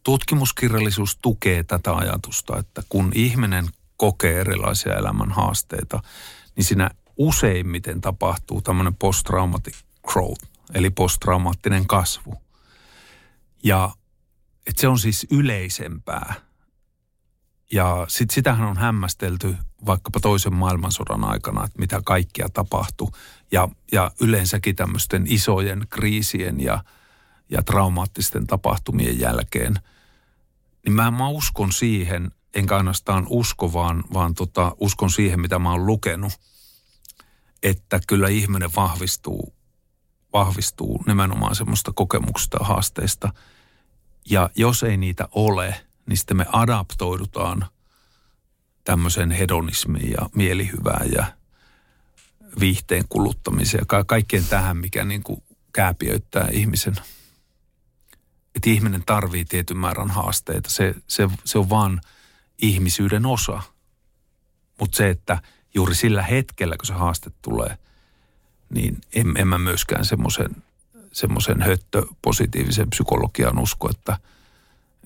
S2: tutkimuskirjallisuus tukee tätä ajatusta, että kun ihminen kokee erilaisia elämän haasteita, niin siinä useimmiten tapahtuu tämmöinen post-traumatic growth, eli posttraumaattinen kasvu. Ja että se on siis yleisempää. Ja sit sitähän on hämmästelty vaikkapa toisen maailmansodan aikana, että mitä kaikkia tapahtui. Ja, ja yleensäkin tämmöisten isojen kriisien ja, ja traumaattisten tapahtumien jälkeen. Niin mä, mä uskon siihen, enkä ainoastaan usko, vaan, vaan tota, uskon siihen, mitä mä oon lukenut, että kyllä ihminen vahvistuu, vahvistuu nimenomaan semmoista kokemuksista ja haasteista. Ja jos ei niitä ole, niin sitten me adaptoidutaan – tämmöisen hedonismiin ja mielihyvään ja viihteen kuluttamiseen ja kaikkeen tähän, mikä niin kuin kääpiöittää ihmisen. Että ihminen tarvii tietyn määrän haasteita. Se, se, se on vaan ihmisyyden osa. Mutta se, että juuri sillä hetkellä, kun se haaste tulee, niin en, en mä myöskään semmoisen semmoisen höttö positiivisen psykologian usko, että –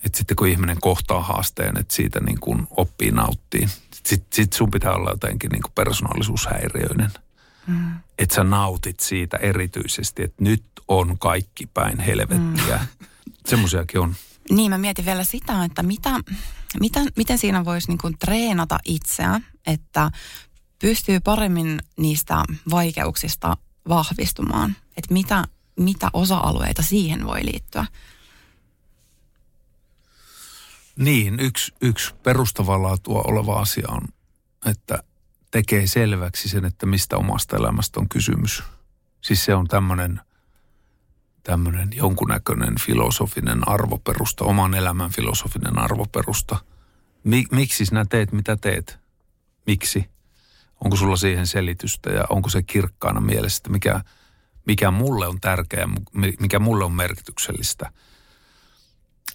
S2: että sitten kun ihminen kohtaa haasteen, että siitä niin kuin oppii nauttiin. Sitten sit sun pitää olla jotenkin niin kuin persoonallisuushäiriöinen. Mm. Että sä nautit siitä erityisesti, että nyt on kaikki päin helvettiä. Mm. Semmoisiakin on.
S4: Niin, mä mietin vielä sitä, että mitä, mitä, miten siinä voisi niin kuin treenata itseä, että pystyy paremmin niistä vaikeuksista vahvistumaan. Että mitä, mitä osa-alueita siihen voi liittyä.
S2: Niin, yksi, yksi perustavaa laatua oleva asia on, että tekee selväksi sen, että mistä omasta elämästä on kysymys. Siis se on tämmöinen tämmöinen jonkunnäköinen filosofinen arvoperusta, oman elämän filosofinen arvoperusta. Miksi sinä teet, mitä teet? Miksi? Onko sulla siihen selitystä ja onko se kirkkaana mielestä, mikä, mikä mulle on tärkeää, mikä mulle on merkityksellistä.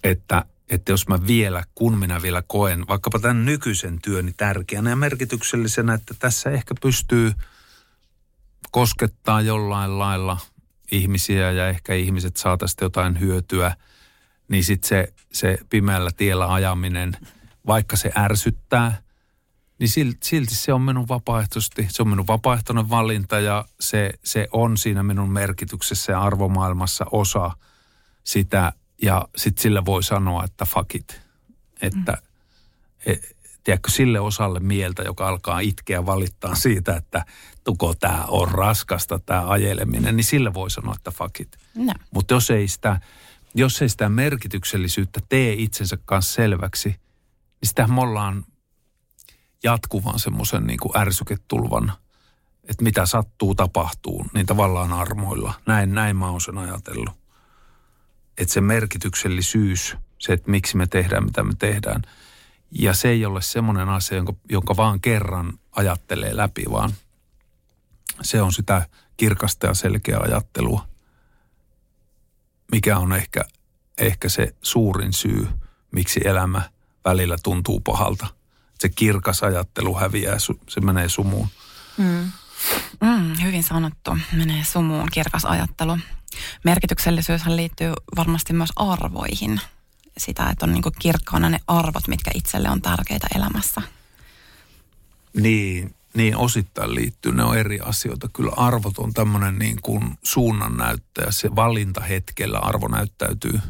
S2: Että, että jos mä vielä, kun minä vielä koen vaikkapa tämän nykyisen työni tärkeänä ja merkityksellisenä, että tässä ehkä pystyy koskettaa jollain lailla ihmisiä ja ehkä ihmiset saa tästä jotain hyötyä, niin sitten se, se pimeällä tiellä ajaminen, vaikka se ärsyttää – niin silti, silti se on minun vapaaehtoisesti, se on minun vapaaehtoinen valinta ja se, se on siinä minun merkityksessä ja arvomaailmassa osa sitä. Ja sitten sillä voi sanoa, että fuck it. Että, mm. et, tiedätkö, sille osalle mieltä, joka alkaa itkeä valittaa siitä, että tuko tämä on raskasta, tämä ajeleminen, niin sille voi sanoa, että fuck it. No. Mutta jos ei sitä, jos ei sitä merkityksellisyyttä tee itsensä kanssa selväksi, niin sitä me ollaan jatkuvan semmoisen niin kuin ärsyketulvan, että mitä sattuu, tapahtuu, niin tavallaan armoilla. Näin, näin mä oon sen ajatellut. Että se merkityksellisyys, se, että miksi me tehdään, mitä me tehdään. Ja se ei ole semmoinen asia, jonka, jonka vaan kerran ajattelee läpi, vaan se on sitä kirkasta ja selkeää ajattelua, mikä on ehkä, ehkä se suurin syy, miksi elämä välillä tuntuu pahalta – se kirkas ajattelu häviää, se menee sumuun.
S4: Mm. Mm, hyvin sanottu, menee sumuun kirkas ajattelu. Merkityksellisyyshän liittyy varmasti myös arvoihin. Sitä, että on niin kirkkaana ne arvot, mitkä itselle on tärkeitä elämässä.
S2: Niin, niin osittain liittyy. Ne on eri asioita. Kyllä arvot on tämmöinen niin kuin suunnannäyttäjä. Se valinta hetkellä arvo näyttäytyy,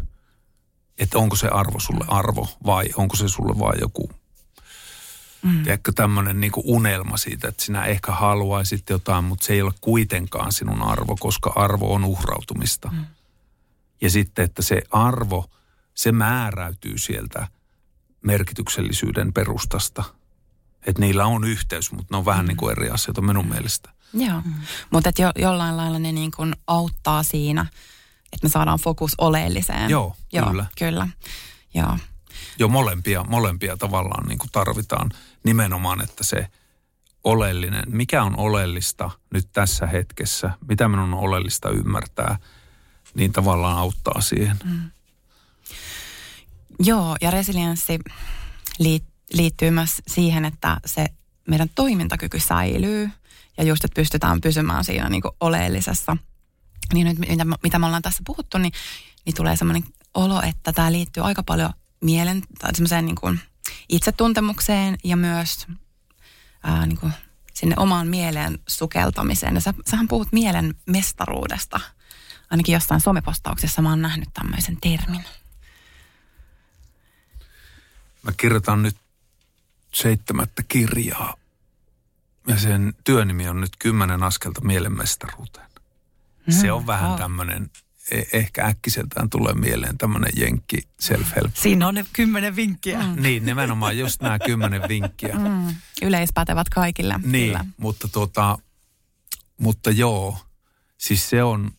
S2: että onko se arvo sulle arvo vai onko se sulle vain joku Mm. Tiedätkö, tämmöinen niin unelma siitä, että sinä ehkä haluaisit jotain, mutta se ei ole kuitenkaan sinun arvo, koska arvo on uhrautumista. Mm. Ja sitten, että se arvo, se määräytyy sieltä merkityksellisyyden perustasta. Että niillä on yhteys, mutta ne on vähän mm. niin kuin eri asioita minun mm. mielestä.
S4: Joo, mm. mutta jo, jollain lailla ne niin kuin auttaa siinä, että me saadaan fokus oleelliseen.
S2: Joo, Joo kyllä.
S4: kyllä. Joo.
S2: Jo molempia, molempia tavallaan niin kuin tarvitaan nimenomaan, että se oleellinen, mikä on oleellista nyt tässä hetkessä, mitä minun on oleellista ymmärtää, niin tavallaan auttaa siihen. Mm.
S4: Joo, ja resilienssi liittyy myös siihen, että se meidän toimintakyky säilyy ja just, että pystytään pysymään siinä niin kuin oleellisessa. Niin nyt mitä, mitä me ollaan tässä puhuttu, niin, niin tulee semmoinen olo, että tämä liittyy aika paljon mielen, tai semmoiseen niin kuin itsetuntemukseen ja myös ää, niin kuin sinne omaan mieleen sukeltamiseen. Ja sä, sähän puhut mielen mestaruudesta. Ainakin jostain somepostauksessa mä oon nähnyt tämmöisen termin.
S2: Mä kirjoitan nyt seitsemättä kirjaa. Ja sen työnimi on nyt kymmenen askelta mielenmestaruuteen. Mm, se on vähän wow. tämmöinen ehkä äkkiseltään tulee mieleen tämmöinen jenkki self-help.
S3: Siinä on ne kymmenen vinkkiä.
S2: Mm. Niin, nimenomaan just nämä kymmenen vinkkiä. Mm.
S4: Yleispätevät kaikille.
S2: Niin, kyllä. mutta, tota, mutta joo, siis se on,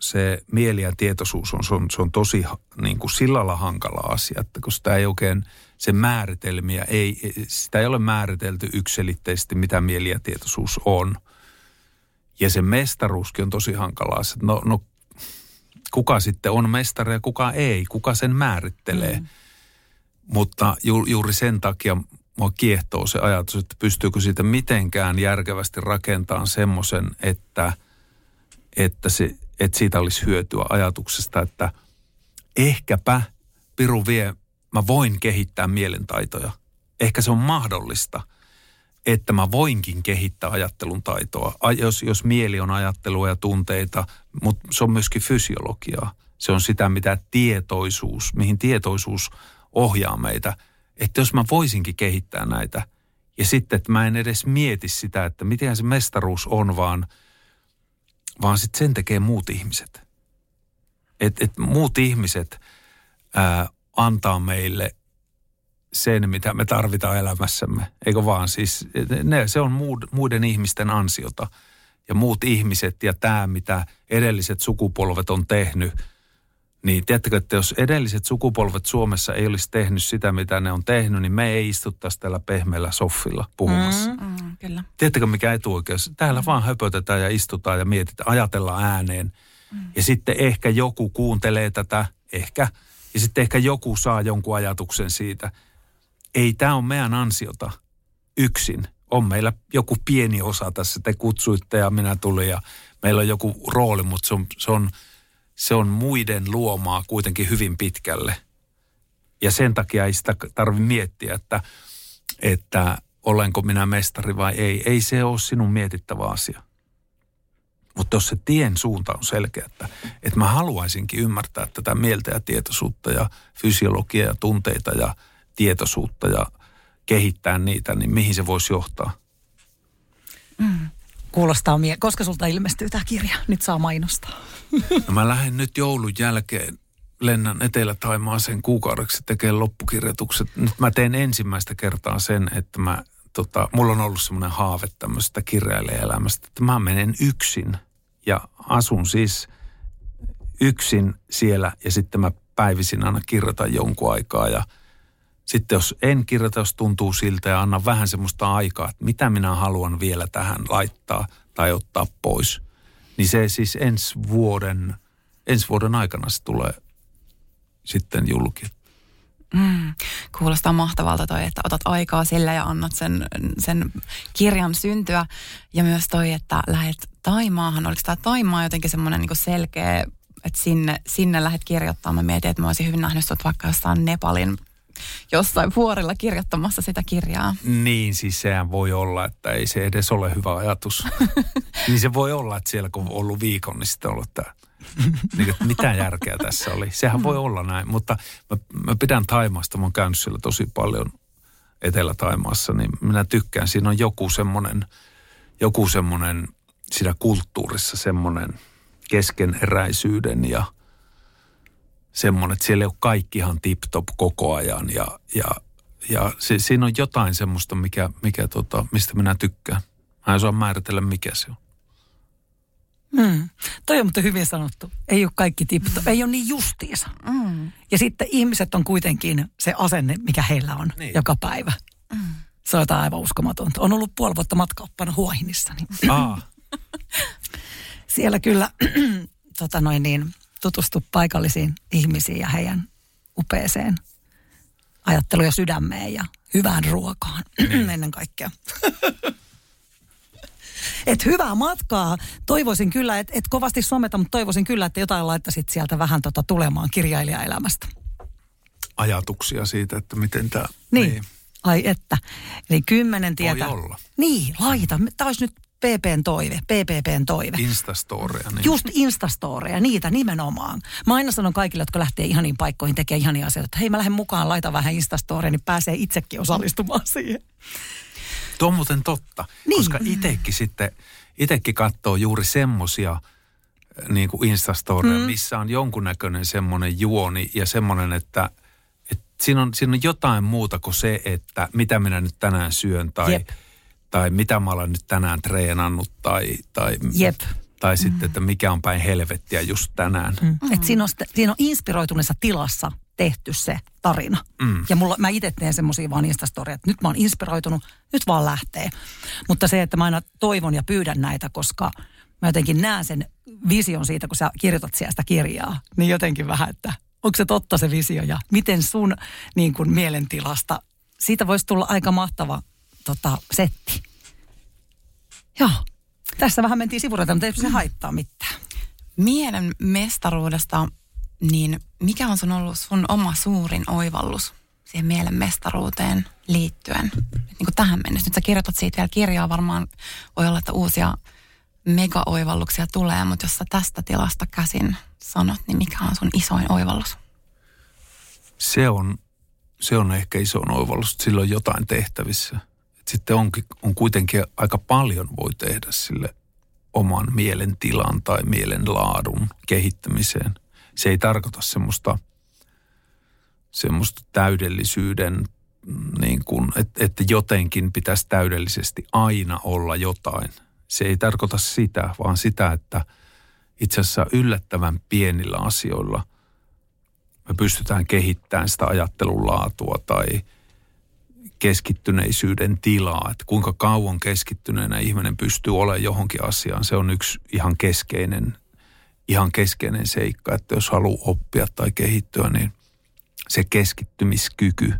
S2: se mieli ja tietoisuus on, se on, se on tosi niin kuin sillä lailla hankala asia, että kun sitä ei oikein, se määritelmiä ei, sitä ei ole määritelty yksilitteisesti, mitä mieli ja tietoisuus on. Ja se mestaruuskin on tosi hankalaa. No, no kuka sitten on mestari ja kuka ei, kuka sen määrittelee. Mm. Mutta ju, juuri sen takia mua kiehtoo se ajatus, että pystyykö siitä mitenkään järkevästi rakentamaan semmoisen, että, että, se, että siitä olisi hyötyä ajatuksesta, että ehkäpä Piru vie, mä voin kehittää mielentaitoja. Ehkä se on mahdollista – että mä voinkin kehittää ajattelun taitoa. Jos, jos mieli on ajattelua ja tunteita, mutta se on myöskin fysiologiaa. Se on sitä, mitä tietoisuus, mihin tietoisuus ohjaa meitä. Että jos mä voisinkin kehittää näitä Ja sitten, että mä en edes mieti sitä, että miten se mestaruus on, vaan, vaan sitten sen tekee muut ihmiset. Et, et muut ihmiset ää, antaa meille sen, mitä me tarvitaan elämässämme. Eikö vaan siis, ne, se on muiden ihmisten ansiota. Ja muut ihmiset ja tämä, mitä edelliset sukupolvet on tehnyt – niin tiedättekö, että jos edelliset sukupolvet Suomessa ei olisi tehnyt sitä, mitä ne on tehnyt, niin me ei istuttaisi täällä pehmeällä soffilla puhumassa. Mm,
S4: mm, kyllä.
S2: Tiedättekö, mikä etuoikeus? Täällä mm. vaan höpötetään ja istutaan ja mietitään, ajatellaan ääneen. Mm. Ja sitten ehkä joku kuuntelee tätä, ehkä. Ja sitten ehkä joku saa jonkun ajatuksen siitä. Ei tämä ole meidän ansiota yksin. On meillä joku pieni osa tässä. Te kutsuitte ja minä tulin ja meillä on joku rooli, mutta se on, se on – se on muiden luomaa kuitenkin hyvin pitkälle. Ja sen takia ei sitä tarvitse miettiä, että, että olenko minä mestari vai ei. Ei se ole sinun mietittävä asia. Mutta jos se tien suunta on selkeä, että, että mä haluaisinkin ymmärtää tätä mieltä ja tietoisuutta ja fysiologiaa ja tunteita ja tietoisuutta ja kehittää niitä, niin mihin se voisi johtaa?
S3: Mm. Kuulostaa mie- Koska sulta ilmestyy tämä kirja? Nyt saa mainostaa.
S2: No mä lähden nyt joulun jälkeen lennän Etelä-Taimaaseen kuukaudeksi tekemään loppukirjoitukset. Nyt mä teen ensimmäistä kertaa sen, että mä, tota, mulla on ollut semmoinen haave tämmöistä kirjailijaelämästä, että mä menen yksin ja asun siis yksin siellä ja sitten mä päivisin aina kirjoitan jonkun aikaa ja sitten jos en kirjoita, jos tuntuu siltä ja anna vähän semmoista aikaa, että mitä minä haluan vielä tähän laittaa tai ottaa pois – niin se siis ensi vuoden, ensi vuoden aikana se tulee sitten julki.
S4: Mm, kuulostaa mahtavalta toi, että otat aikaa sillä ja annat sen, sen kirjan syntyä. Ja myös toi, että lähet Taimaahan. Oliko tämä Taimaa jotenkin semmoinen niin selkeä, että sinne, sinne lähdet kirjoittamaan. Mä mietin, että mä olisin hyvin nähnyt sut vaikka jossain Nepalin jossain vuorilla kirjoittamassa sitä kirjaa.
S2: Niin, siis sehän voi olla, että ei se edes ole hyvä ajatus. niin se voi olla, että siellä kun on ollut viikon, niin sitten on ollut tämä niin, että mitä järkeä tässä oli. Sehän voi olla näin, mutta mä, mä pidän Taimaasta, mä oon käynyt siellä tosi paljon Etelä-Taimaassa, niin minä tykkään. Siinä on joku semmoinen, joku semmoinen siinä kulttuurissa semmoinen keskeneräisyyden ja – semmoinen, että siellä ei ole kaikki ihan tip-top koko ajan ja, ja, ja se, siinä on jotain semmoista, mikä, mikä tota, mistä minä tykkään. Mä en osaa määritellä, mikä se on.
S3: Mm. Toi on mutta hyvin sanottu. Ei ole kaikki tipto, mm. ei ole niin justiinsa. Mm. Ja sitten ihmiset on kuitenkin se asenne, mikä heillä on niin. joka päivä. Mm. Se on jotain aivan uskomatonta. On ollut puoli vuotta matkaoppana Huohinissa. Niin. Siellä kyllä tota noin niin, tutustu paikallisiin ihmisiin ja heidän upeeseen ajatteluun ja sydämeen ja hyvään ruokaan niin. ennen kaikkea. et hyvää matkaa. Toivoisin kyllä, että et kovasti someta, mutta toivoisin kyllä, että jotain laittaisit sieltä vähän tota tulemaan kirjailijaelämästä.
S2: Ajatuksia siitä, että miten tämä...
S3: Niin. niin. Ai että. Eli kymmenen tietä.
S2: Voi olla.
S3: Niin, laita. Tämä olisi nyt PPn toive, PPPn toive.
S2: Instastoreja. Niin.
S3: Just Instastoreja, niitä nimenomaan. Mä aina sanon kaikille, jotka lähtee ihaniin paikkoihin tekemään ihania asioita, että hei mä lähden mukaan, laita vähän Instastoreja, niin pääsee itsekin osallistumaan siihen.
S2: Tuo on muuten totta, niin. koska itsekin sitten, itsekin katsoo juuri semmosia äh, niin kuin Instastoreja, mm. missä on jonkunnäköinen semmoinen juoni ja semmoinen, että, että siinä, on, siinä on jotain muuta kuin se, että mitä minä nyt tänään syön tai... Jep tai mitä mä olen nyt tänään treenannut tai, tai,
S3: Jep.
S2: tai mm. sitten, että mikä on päin helvettiä just tänään. Mm.
S3: Mm. Et siinä, on, siinä on inspiroituneessa tilassa tehty se tarina. Mm. Ja mulla, mä itse teen semmoisia vaan Instastoria, että nyt mä oon inspiroitunut, nyt vaan lähtee. Mutta se, että mä aina toivon ja pyydän näitä, koska mä jotenkin näen sen vision siitä, kun sä kirjoitat sieltä kirjaa, niin jotenkin vähän, että onko se totta se visio ja miten sun niin kuin mielentilasta, siitä voisi tulla aika mahtava tota, setti. Joo. Tässä vähän mentiin sivurata, mutta ei se haittaa mitään.
S4: Mielen mestaruudesta, niin mikä on sun ollut sun oma suurin oivallus siihen mielen mestaruuteen liittyen? Niin kuin tähän mennessä. Nyt sä kirjoitat siitä vielä kirjaa, varmaan voi olla, että uusia mega-oivalluksia tulee, mutta jos sä tästä tilasta käsin sanot, niin mikä on sun isoin oivallus?
S2: Se on, se on ehkä iso oivallus, että sillä on jotain tehtävissä sitten onkin, on kuitenkin aika paljon voi tehdä sille oman mielentilan tai mielenlaadun kehittämiseen. Se ei tarkoita semmoista, semmoista täydellisyyden, niin kuin, että, että jotenkin pitäisi täydellisesti aina olla jotain. Se ei tarkoita sitä, vaan sitä, että itse asiassa yllättävän pienillä asioilla me pystytään kehittämään sitä ajattelun laatua tai keskittyneisyyden tilaa, että kuinka kauan keskittyneenä ihminen pystyy olemaan johonkin asiaan. Se on yksi ihan keskeinen, ihan keskeinen seikka, että jos haluaa oppia tai kehittyä, niin se keskittymiskyky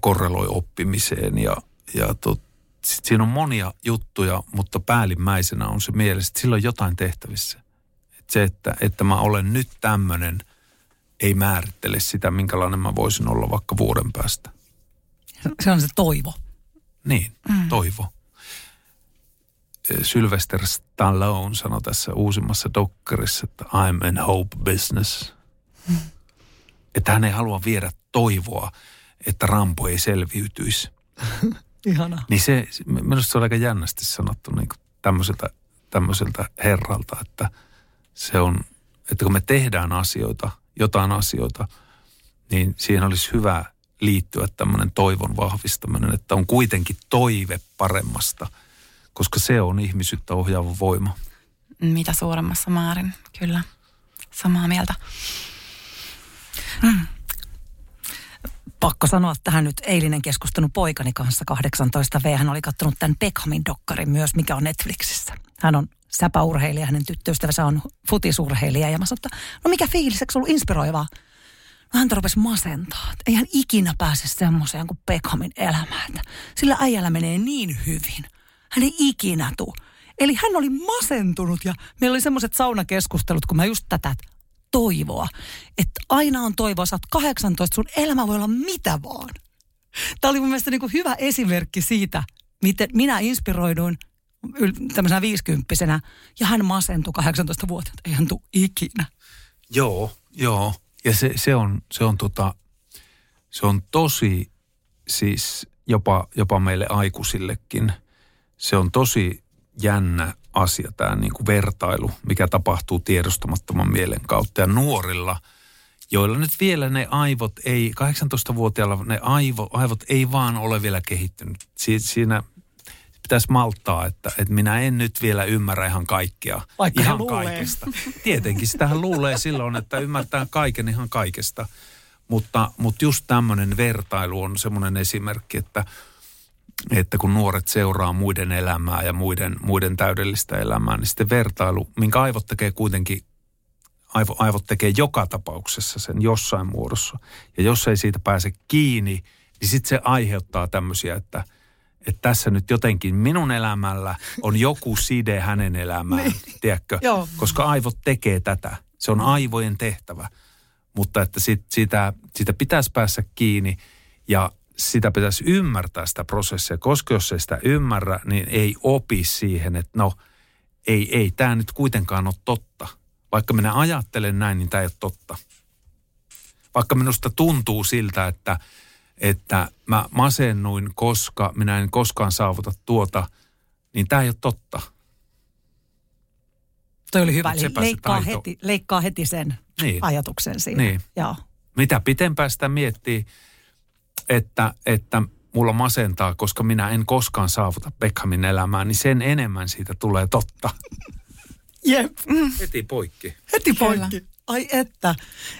S2: korreloi oppimiseen ja, ja tot, sit siinä on monia juttuja, mutta päällimmäisenä on se mielessä, että sillä on jotain tehtävissä. Et se, että, että mä olen nyt tämmöinen, ei määrittele sitä, minkälainen mä voisin olla vaikka vuoden päästä.
S3: Se on se toivo.
S2: Niin, mm. toivo. Sylvester Stallone sanoi tässä uusimmassa dokkarissa, että I'm in hope business. Mm. Että hän ei halua viedä toivoa, että Rampo ei selviytyisi.
S3: Ihana.
S2: Niin se, minusta se on aika jännästi sanottu niin tämmöiseltä, tämmöiseltä herralta, että se on, että kun me tehdään asioita, jotain asioita, niin siihen olisi hyvä liittyä tämmöinen toivon vahvistaminen, että on kuitenkin toive paremmasta, koska se on ihmisyyttä ohjaava voima.
S4: Mitä suuremmassa määrin, kyllä. Samaa mieltä. Mm.
S3: Pakko sanoa tähän nyt eilinen keskustelu poikani kanssa 18V. Hän oli katsonut tämän Beckhamin dokkarin myös, mikä on Netflixissä. Hän on säpäurheilija, hänen tyttöystävänsä on futisurheilija. Ja mä sanoin, että no mikä fiilis, eikö ollut inspiroivaa? Hän rupesi masentaa. Ei hän ikinä pääse semmoiseen kuin Beckhamin elämään. Sillä äijällä menee niin hyvin. Hän ei ikinä tuu. Eli hän oli masentunut ja meillä oli semmoiset saunakeskustelut, kun mä just tätä, toivoa. Että aina on toivoa, sä oot 18, sun elämä voi olla mitä vaan. Tämä oli mun mielestä niin kuin hyvä esimerkki siitä, miten minä inspiroiduin tämmöisenä viisikymppisenä ja hän masentui 18 vuotta, ei hän tule ikinä.
S2: Joo, joo. Ja se, se on, se on, tota, se on tosi siis jopa, jopa meille aikuisillekin. Se on tosi jännä asia, tämä niin kuin vertailu, mikä tapahtuu tiedostamattoman mielen kautta. Ja nuorilla, joilla nyt vielä ne aivot ei, 18-vuotiailla ne aivo, aivot ei vaan ole vielä kehittynyt. Si, siinä pitäisi malttaa, että, että minä en nyt vielä ymmärrä ihan kaikkea.
S3: Vaikka
S2: ihan kaikesta. Tietenkin, sitähän luulee silloin, että ymmärtää kaiken ihan kaikesta. Mutta, mutta just tämmöinen vertailu on semmoinen esimerkki, että, että kun nuoret seuraa muiden elämää ja muiden, muiden täydellistä elämää, niin sitten vertailu, minkä aivot tekee kuitenkin, aivo, aivot tekee joka tapauksessa sen jossain muodossa. Ja jos ei siitä pääse kiinni, niin sitten se aiheuttaa tämmöisiä, että, että tässä nyt jotenkin minun elämällä on joku side hänen elämään, niin. tiedätkö?
S3: Joo.
S2: Koska aivot tekee tätä. Se on aivojen tehtävä. Mutta että sit, sitä, sitä pitäisi päästä kiinni ja sitä pitäisi ymmärtää sitä prosessia, koska jos ei sitä ymmärrä, niin ei opi siihen, että no ei, ei tämä nyt kuitenkaan ole totta. Vaikka minä ajattelen näin, niin tämä ei ole totta. Vaikka minusta tuntuu siltä, että, että mä masennuin, koska minä en koskaan saavuta tuota, niin tämä ei ole totta.
S3: Toi oli hyvä. Eli leikkaa,
S2: taito.
S3: heti, leikkaa heti sen
S2: Niin.
S3: ajatuksen siinä.
S2: Niin.
S3: Joo.
S2: Mitä pitempään sitä miettii, että, että mulla masentaa, koska minä en koskaan saavuta Beckhamin elämää, niin sen enemmän siitä tulee totta.
S3: Jep.
S2: Heti poikki.
S3: Heti
S4: Kyllä.
S3: Ai että.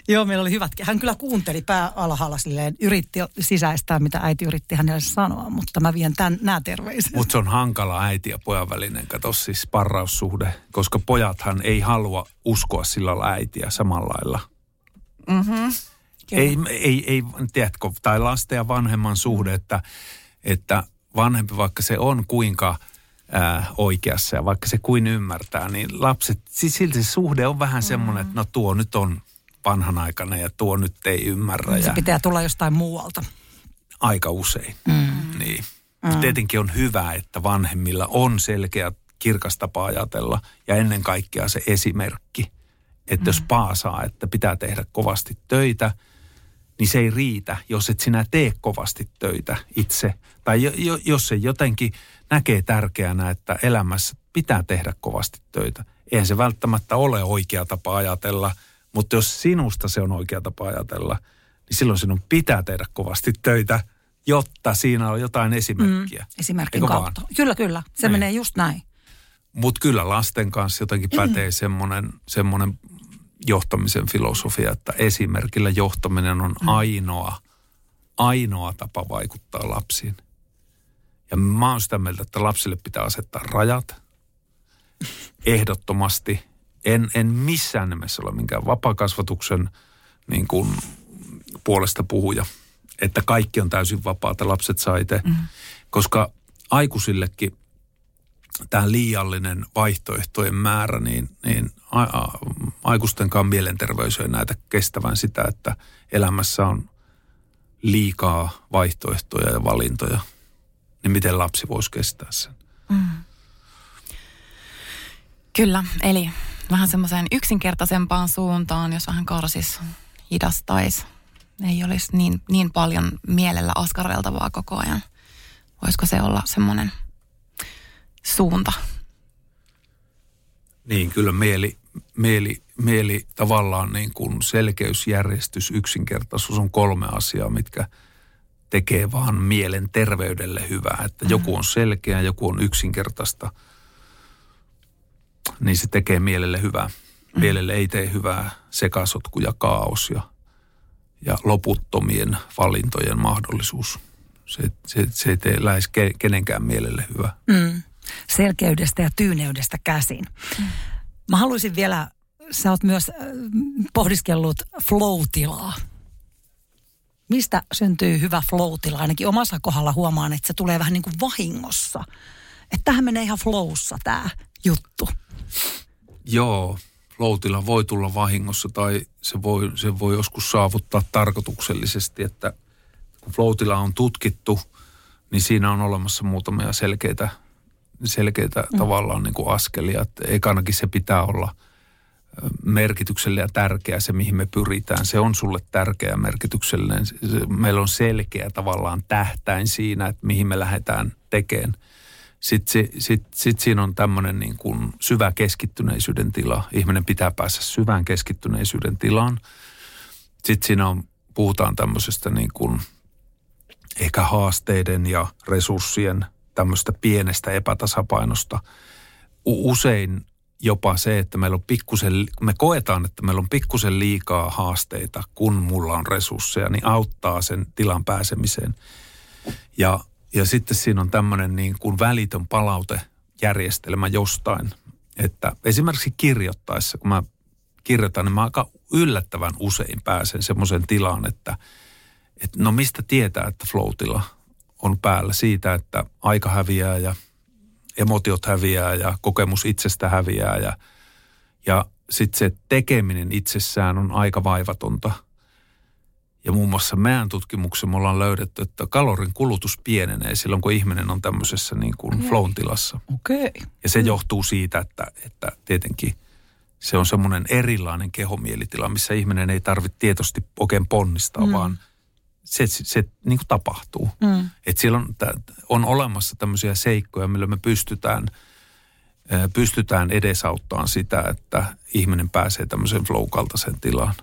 S3: Joo, meillä oli hyvät. Hän kyllä kuunteli pää alhaalla silleen, yritti sisäistää, mitä äiti yritti hänelle sanoa, mutta mä vien tämän, nämä terveiset.
S2: Mutta se on hankala äiti ja pojan välinen, kato siis sparraussuhde, koska pojathan ei halua uskoa sillä lailla äitiä samalla lailla.
S4: Mm-hmm.
S2: Ei, ei, ei, tiedätkö, tai lasten ja vanhemman suhde, että, että vanhempi, vaikka se on kuinka ää, oikeassa ja vaikka se kuin ymmärtää, niin lapset, siis silti se suhde on vähän semmoinen, että no tuo nyt on vanhanaikainen ja tuo nyt ei ymmärrä.
S3: Se
S2: Ja
S3: pitää tulla jostain muualta.
S2: aika usein. Mm. Niin. Mm. Tietenkin on hyvä, että vanhemmilla on selkeä kirkas tapa ajatella ja ennen kaikkea se esimerkki, että jos paasaa, että pitää tehdä kovasti töitä niin se ei riitä, jos et sinä tee kovasti töitä itse. Tai jo, jo, jos se jotenkin näkee tärkeänä, että elämässä pitää tehdä kovasti töitä. Eihän se välttämättä ole oikea tapa ajatella, mutta jos sinusta se on oikea tapa ajatella, niin silloin sinun pitää tehdä kovasti töitä, jotta siinä on jotain esimerkkiä. Mm,
S3: esimerkin Eikö kautta. Vaan? Kyllä, kyllä. Se niin. menee just näin.
S2: Mutta kyllä lasten kanssa jotenkin pätee mm. semmoinen, semmoinen johtamisen filosofia, että esimerkillä johtaminen on mm. ainoa, ainoa tapa vaikuttaa lapsiin. Ja mä oon sitä mieltä, että lapsille pitää asettaa rajat ehdottomasti. En, en missään nimessä ole minkään vapaakasvatuksen niin kuin puolesta puhuja, että kaikki on täysin vapaata, lapset saa itse. Mm. Koska aikuisillekin tämä liiallinen vaihtoehtojen määrä, niin, niin a, a, aikuistenkaan mielenterveys ei näitä kestävän sitä, että elämässä on liikaa vaihtoehtoja ja valintoja. Niin miten lapsi voisi kestää sen? Mm.
S4: Kyllä, eli vähän semmoiseen yksinkertaisempaan suuntaan, jos vähän karsis hidastaisi. Ei olisi niin, niin paljon mielellä askareltavaa koko ajan. Voisiko se olla semmoinen suunta.
S2: Niin, kyllä mieli, mieli, mieli tavallaan niin kuin selkeysjärjestys, yksinkertaisuus on kolme asiaa, mitkä tekee vaan mielen terveydelle hyvää. Että joku on selkeä, joku on yksinkertaista, niin se tekee mielelle hyvää. Mielelle ei tee hyvää sekasotku ja kaos ja, ja loputtomien valintojen mahdollisuus. Se, se, se ei tee lähes kenenkään mielelle hyvää. Mm
S3: selkeydestä ja tyyneydestä käsin. Mm. Mä haluaisin vielä, sä oot myös äh, pohdiskellut flow-tilaa. Mistä syntyy hyvä flow? Ainakin omassa kohdalla huomaan, että se tulee vähän niin kuin vahingossa. Että tähän menee ihan flowssa tämä juttu.
S2: Joo, flow voi tulla vahingossa tai se voi, se voi joskus saavuttaa tarkoituksellisesti, että kun flow on tutkittu, niin siinä on olemassa muutamia selkeitä selkeitä mm. tavallaan niin kuin askelia. Että ekanakin se pitää olla merkityksellinen ja tärkeä se, mihin me pyritään. Se on sulle tärkeä merkityksellinen. Meillä on selkeä tavallaan tähtäin siinä, että mihin me lähdetään tekemään. Sitten, sit, sit siinä on tämmöinen niin kuin syvä keskittyneisyyden tila. Ihminen pitää päästä syvään keskittyneisyyden tilaan. Sitten siinä on, puhutaan tämmöisestä niin kuin ehkä haasteiden ja resurssien tämmöistä pienestä epätasapainosta. Usein jopa se, että meillä on pikkusen, me koetaan, että meillä on pikkusen liikaa haasteita, kun mulla on resursseja, niin auttaa sen tilan pääsemiseen. Ja, ja sitten siinä on tämmöinen niin kuin välitön palautejärjestelmä jostain, että esimerkiksi kirjoittaessa, kun mä kirjoitan, niin mä aika yllättävän usein pääsen semmoisen tilaan, että, että no mistä tietää, että flow on päällä siitä, että aika häviää ja emotiot häviää ja kokemus itsestä häviää ja, ja sitten se tekeminen itsessään on aika vaivatonta. Ja muun muassa meidän tutkimuksessa me ollaan löydetty, että kalorin kulutus pienenee silloin, kun ihminen on tämmöisessä niin kuin flown tilassa.
S3: Okay.
S2: Ja se johtuu siitä, että, että tietenkin se on semmoinen erilainen kehomielitila, missä ihminen ei tarvitse tietoisesti oikein ponnistaa, mm. vaan – se, se, se niin kuin tapahtuu. Mm. Että siellä on, on olemassa tämmöisiä seikkoja, millä me pystytään, pystytään edesauttamaan sitä, että ihminen pääsee tämmöiseen flow-kaltaiseen tilaan.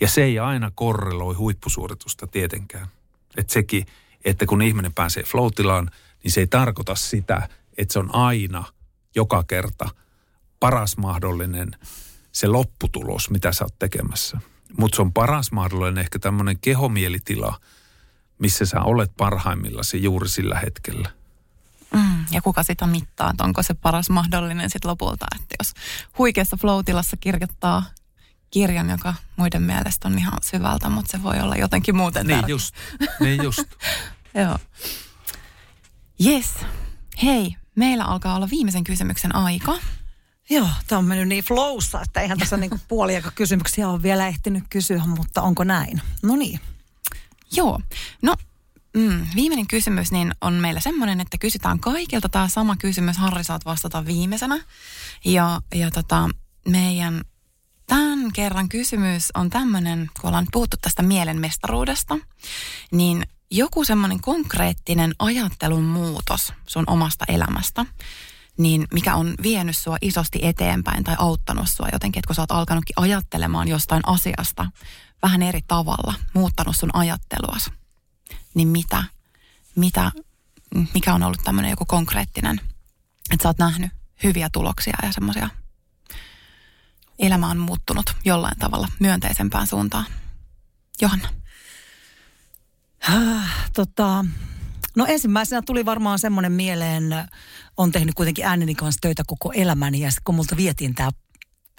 S2: Ja se ei aina korreloi huippusuoritusta tietenkään. Että sekin, että kun ihminen pääsee flow-tilaan, niin se ei tarkoita sitä, että se on aina joka kerta paras mahdollinen se lopputulos, mitä sä oot tekemässä. Mutta se on paras mahdollinen ehkä tämmöinen kehomielitila, missä sä olet parhaimmillasi juuri sillä hetkellä.
S4: Mm, ja kuka sitä mittaa, että onko se paras mahdollinen sitten lopulta, että jos huikeassa flow kirjoittaa kirjan, joka muiden mielestä on ihan syvältä, mutta se voi olla jotenkin muuten
S2: Niin tärkeä. just, niin just.
S4: Joo. Yes. Hei, meillä alkaa olla viimeisen kysymyksen aika.
S3: Joo, tämä on mennyt niin flowssa, että eihän tässä niinku puoliaika kysymyksiä ole vielä ehtinyt kysyä, mutta onko näin? No niin.
S4: Joo, no mm, viimeinen kysymys niin on meillä semmoinen, että kysytään kaikilta tämä sama kysymys. Harri saat vastata viimeisenä. Ja, ja tota, meidän tämän kerran kysymys on tämmöinen, kun ollaan puhuttu tästä mielenmestaruudesta, niin joku semmoinen konkreettinen ajattelun muutos sun omasta elämästä, niin mikä on vienyt sua isosti eteenpäin tai auttanut sua jotenkin, että kun sä oot alkanutkin ajattelemaan jostain asiasta vähän eri tavalla, muuttanut sun ajatteluas, niin mitä, mitä, mikä on ollut tämmöinen joku konkreettinen, että sä oot nähnyt hyviä tuloksia ja semmoisia elämä on muuttunut jollain tavalla myönteisempään suuntaan. Johanna.
S3: Äh, tota, no ensimmäisenä tuli varmaan semmoinen mieleen, on tehnyt kuitenkin ääneni kanssa töitä koko elämäni ja sitten kun multa vietiin tämä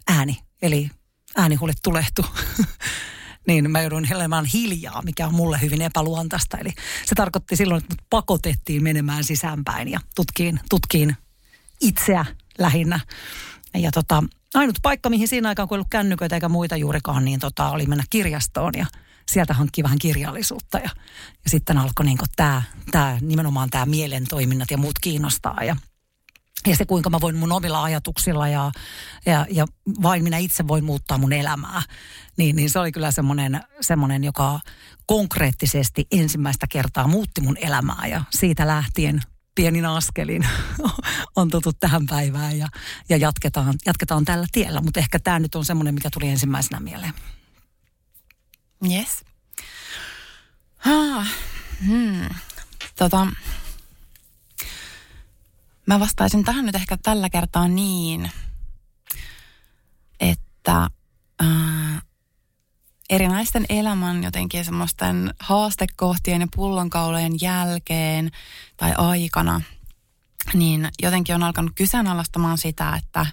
S3: ääni, eli äänihulle tulehtu, niin mä joudun elämään hiljaa, mikä on mulle hyvin epäluontaista. Eli se tarkoitti silloin, että mut pakotettiin menemään sisäänpäin ja tutkiin, tutkiin itseä lähinnä. Ja tota, ainut paikka, mihin siinä aikaan, kun ei ollut kännyköitä eikä muita juurikaan, niin tota, oli mennä kirjastoon ja sieltä hankki vähän kirjallisuutta. Ja, ja sitten alkoi niin tämä, tää, nimenomaan tämä mielen toiminnat ja muut kiinnostaa. Ja, ja se, kuinka mä voin mun omilla ajatuksilla ja, ja, ja vain minä itse voin muuttaa mun elämää, niin, niin se oli kyllä semmoinen, semmoinen, joka konkreettisesti ensimmäistä kertaa muutti mun elämää. Ja siitä lähtien pienin askelin on tutut tähän päivään ja, ja jatketaan, jatketaan tällä tiellä. Mutta ehkä tämä nyt on semmoinen, mikä tuli ensimmäisenä mieleen.
S4: Yes. Ah, hmm. tota, mä vastaisin tähän nyt ehkä tällä kertaa niin, että äh, erinäisten elämän jotenkin semmoisten haastekohtien ja pullonkaulojen jälkeen tai aikana, niin jotenkin on alkanut kyseenalaistamaan sitä, että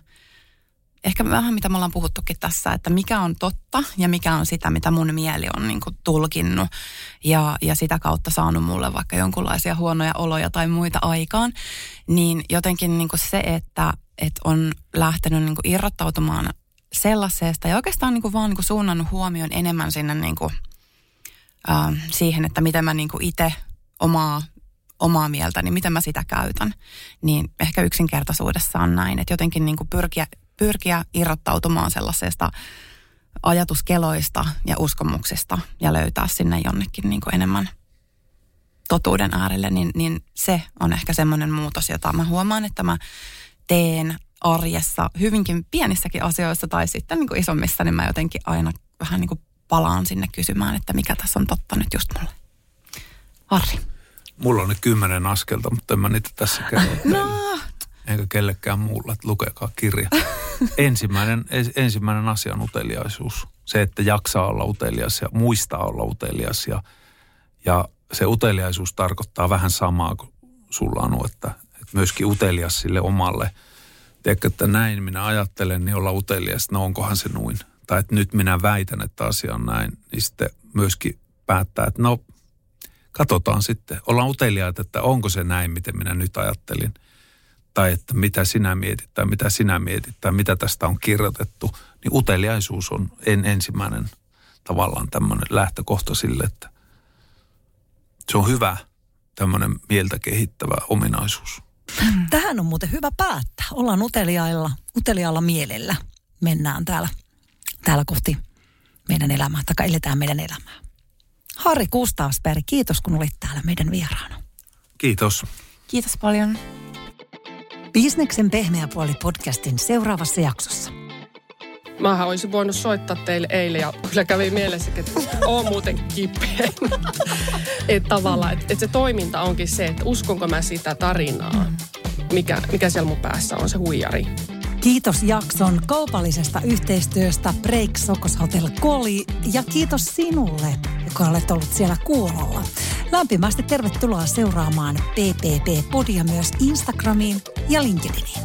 S4: ehkä vähän mitä me ollaan puhuttukin tässä, että mikä on totta ja mikä on sitä, mitä mun mieli on niin kuin tulkinnut ja, ja sitä kautta saanut mulle vaikka jonkunlaisia huonoja oloja tai muita aikaan, niin jotenkin niin kuin se, että, että on lähtenyt niin kuin irrottautumaan sellaisesta ja oikeastaan niin kuin vaan niin kuin suunnannut huomioon enemmän sinne niin kuin, äh, siihen, että miten mä niin kuin itse omaa, omaa mieltä, niin miten mä sitä käytän. Niin ehkä yksinkertaisuudessaan näin, että jotenkin niin kuin pyrkiä, pyrkiä irrottautumaan sellaisesta ajatuskeloista ja uskomuksista ja löytää sinne jonnekin niin kuin enemmän totuuden äärelle, niin, niin se on ehkä semmoinen muutos, jota mä huomaan, että mä teen arjessa hyvinkin pienissäkin asioissa tai sitten niin kuin isommissa, niin mä jotenkin aina vähän niin kuin palaan sinne kysymään, että mikä tässä on totta nyt just mulle. Harri.
S2: Mulla on ne kymmenen askelta, mutta en mä niitä tässä kerro.
S4: No.
S2: Enkä kellekään muulla, että lukekaa kirja. ensimmäinen, ensimmäinen asia on uteliaisuus. Se, että jaksaa olla utelias ja muistaa olla utelias. Ja, ja se uteliaisuus tarkoittaa vähän samaa kuin sulla on, että, että myöskin utelias sille omalle – tiedätkö, että näin minä ajattelen, niin olla utelias, no onkohan se noin. Tai että nyt minä väitän, että asia on näin, niin sitten myöskin päättää, että no katsotaan sitten. Ollaan uteliaita, että onko se näin, miten minä nyt ajattelin. Tai että mitä sinä mietit tai mitä sinä mietit tai mitä tästä on kirjoitettu. Niin uteliaisuus on en, ensimmäinen tavallaan tämmöinen lähtökohta sille, että se on hyvä tämmöinen mieltä kehittävä ominaisuus.
S3: Tähän on muuten hyvä päättää. Ollaan uteliailla, uteliaalla mielellä. Mennään täällä, täällä kohti meidän elämää, tai eletään meidän elämää. Harri Kustaasberg, kiitos kun olit täällä meidän vieraana.
S2: Kiitos.
S4: Kiitos paljon.
S3: Bisneksen pehmeä puoli podcastin seuraavassa jaksossa.
S5: Mähän olisin voinut soittaa teille eilen ja kyllä kävi mielessä, että on muuten kipeä. että tavallaan, että, että se toiminta onkin se, että uskonko mä sitä tarinaa, mikä, mikä siellä mun päässä on se huijari.
S3: Kiitos jakson kaupallisesta yhteistyöstä Break Sokos Hotel Koli ja kiitos sinulle, joka olet ollut siellä kuulolla. Lämpimästi tervetuloa seuraamaan PPP-podia myös Instagramiin ja LinkedIniin.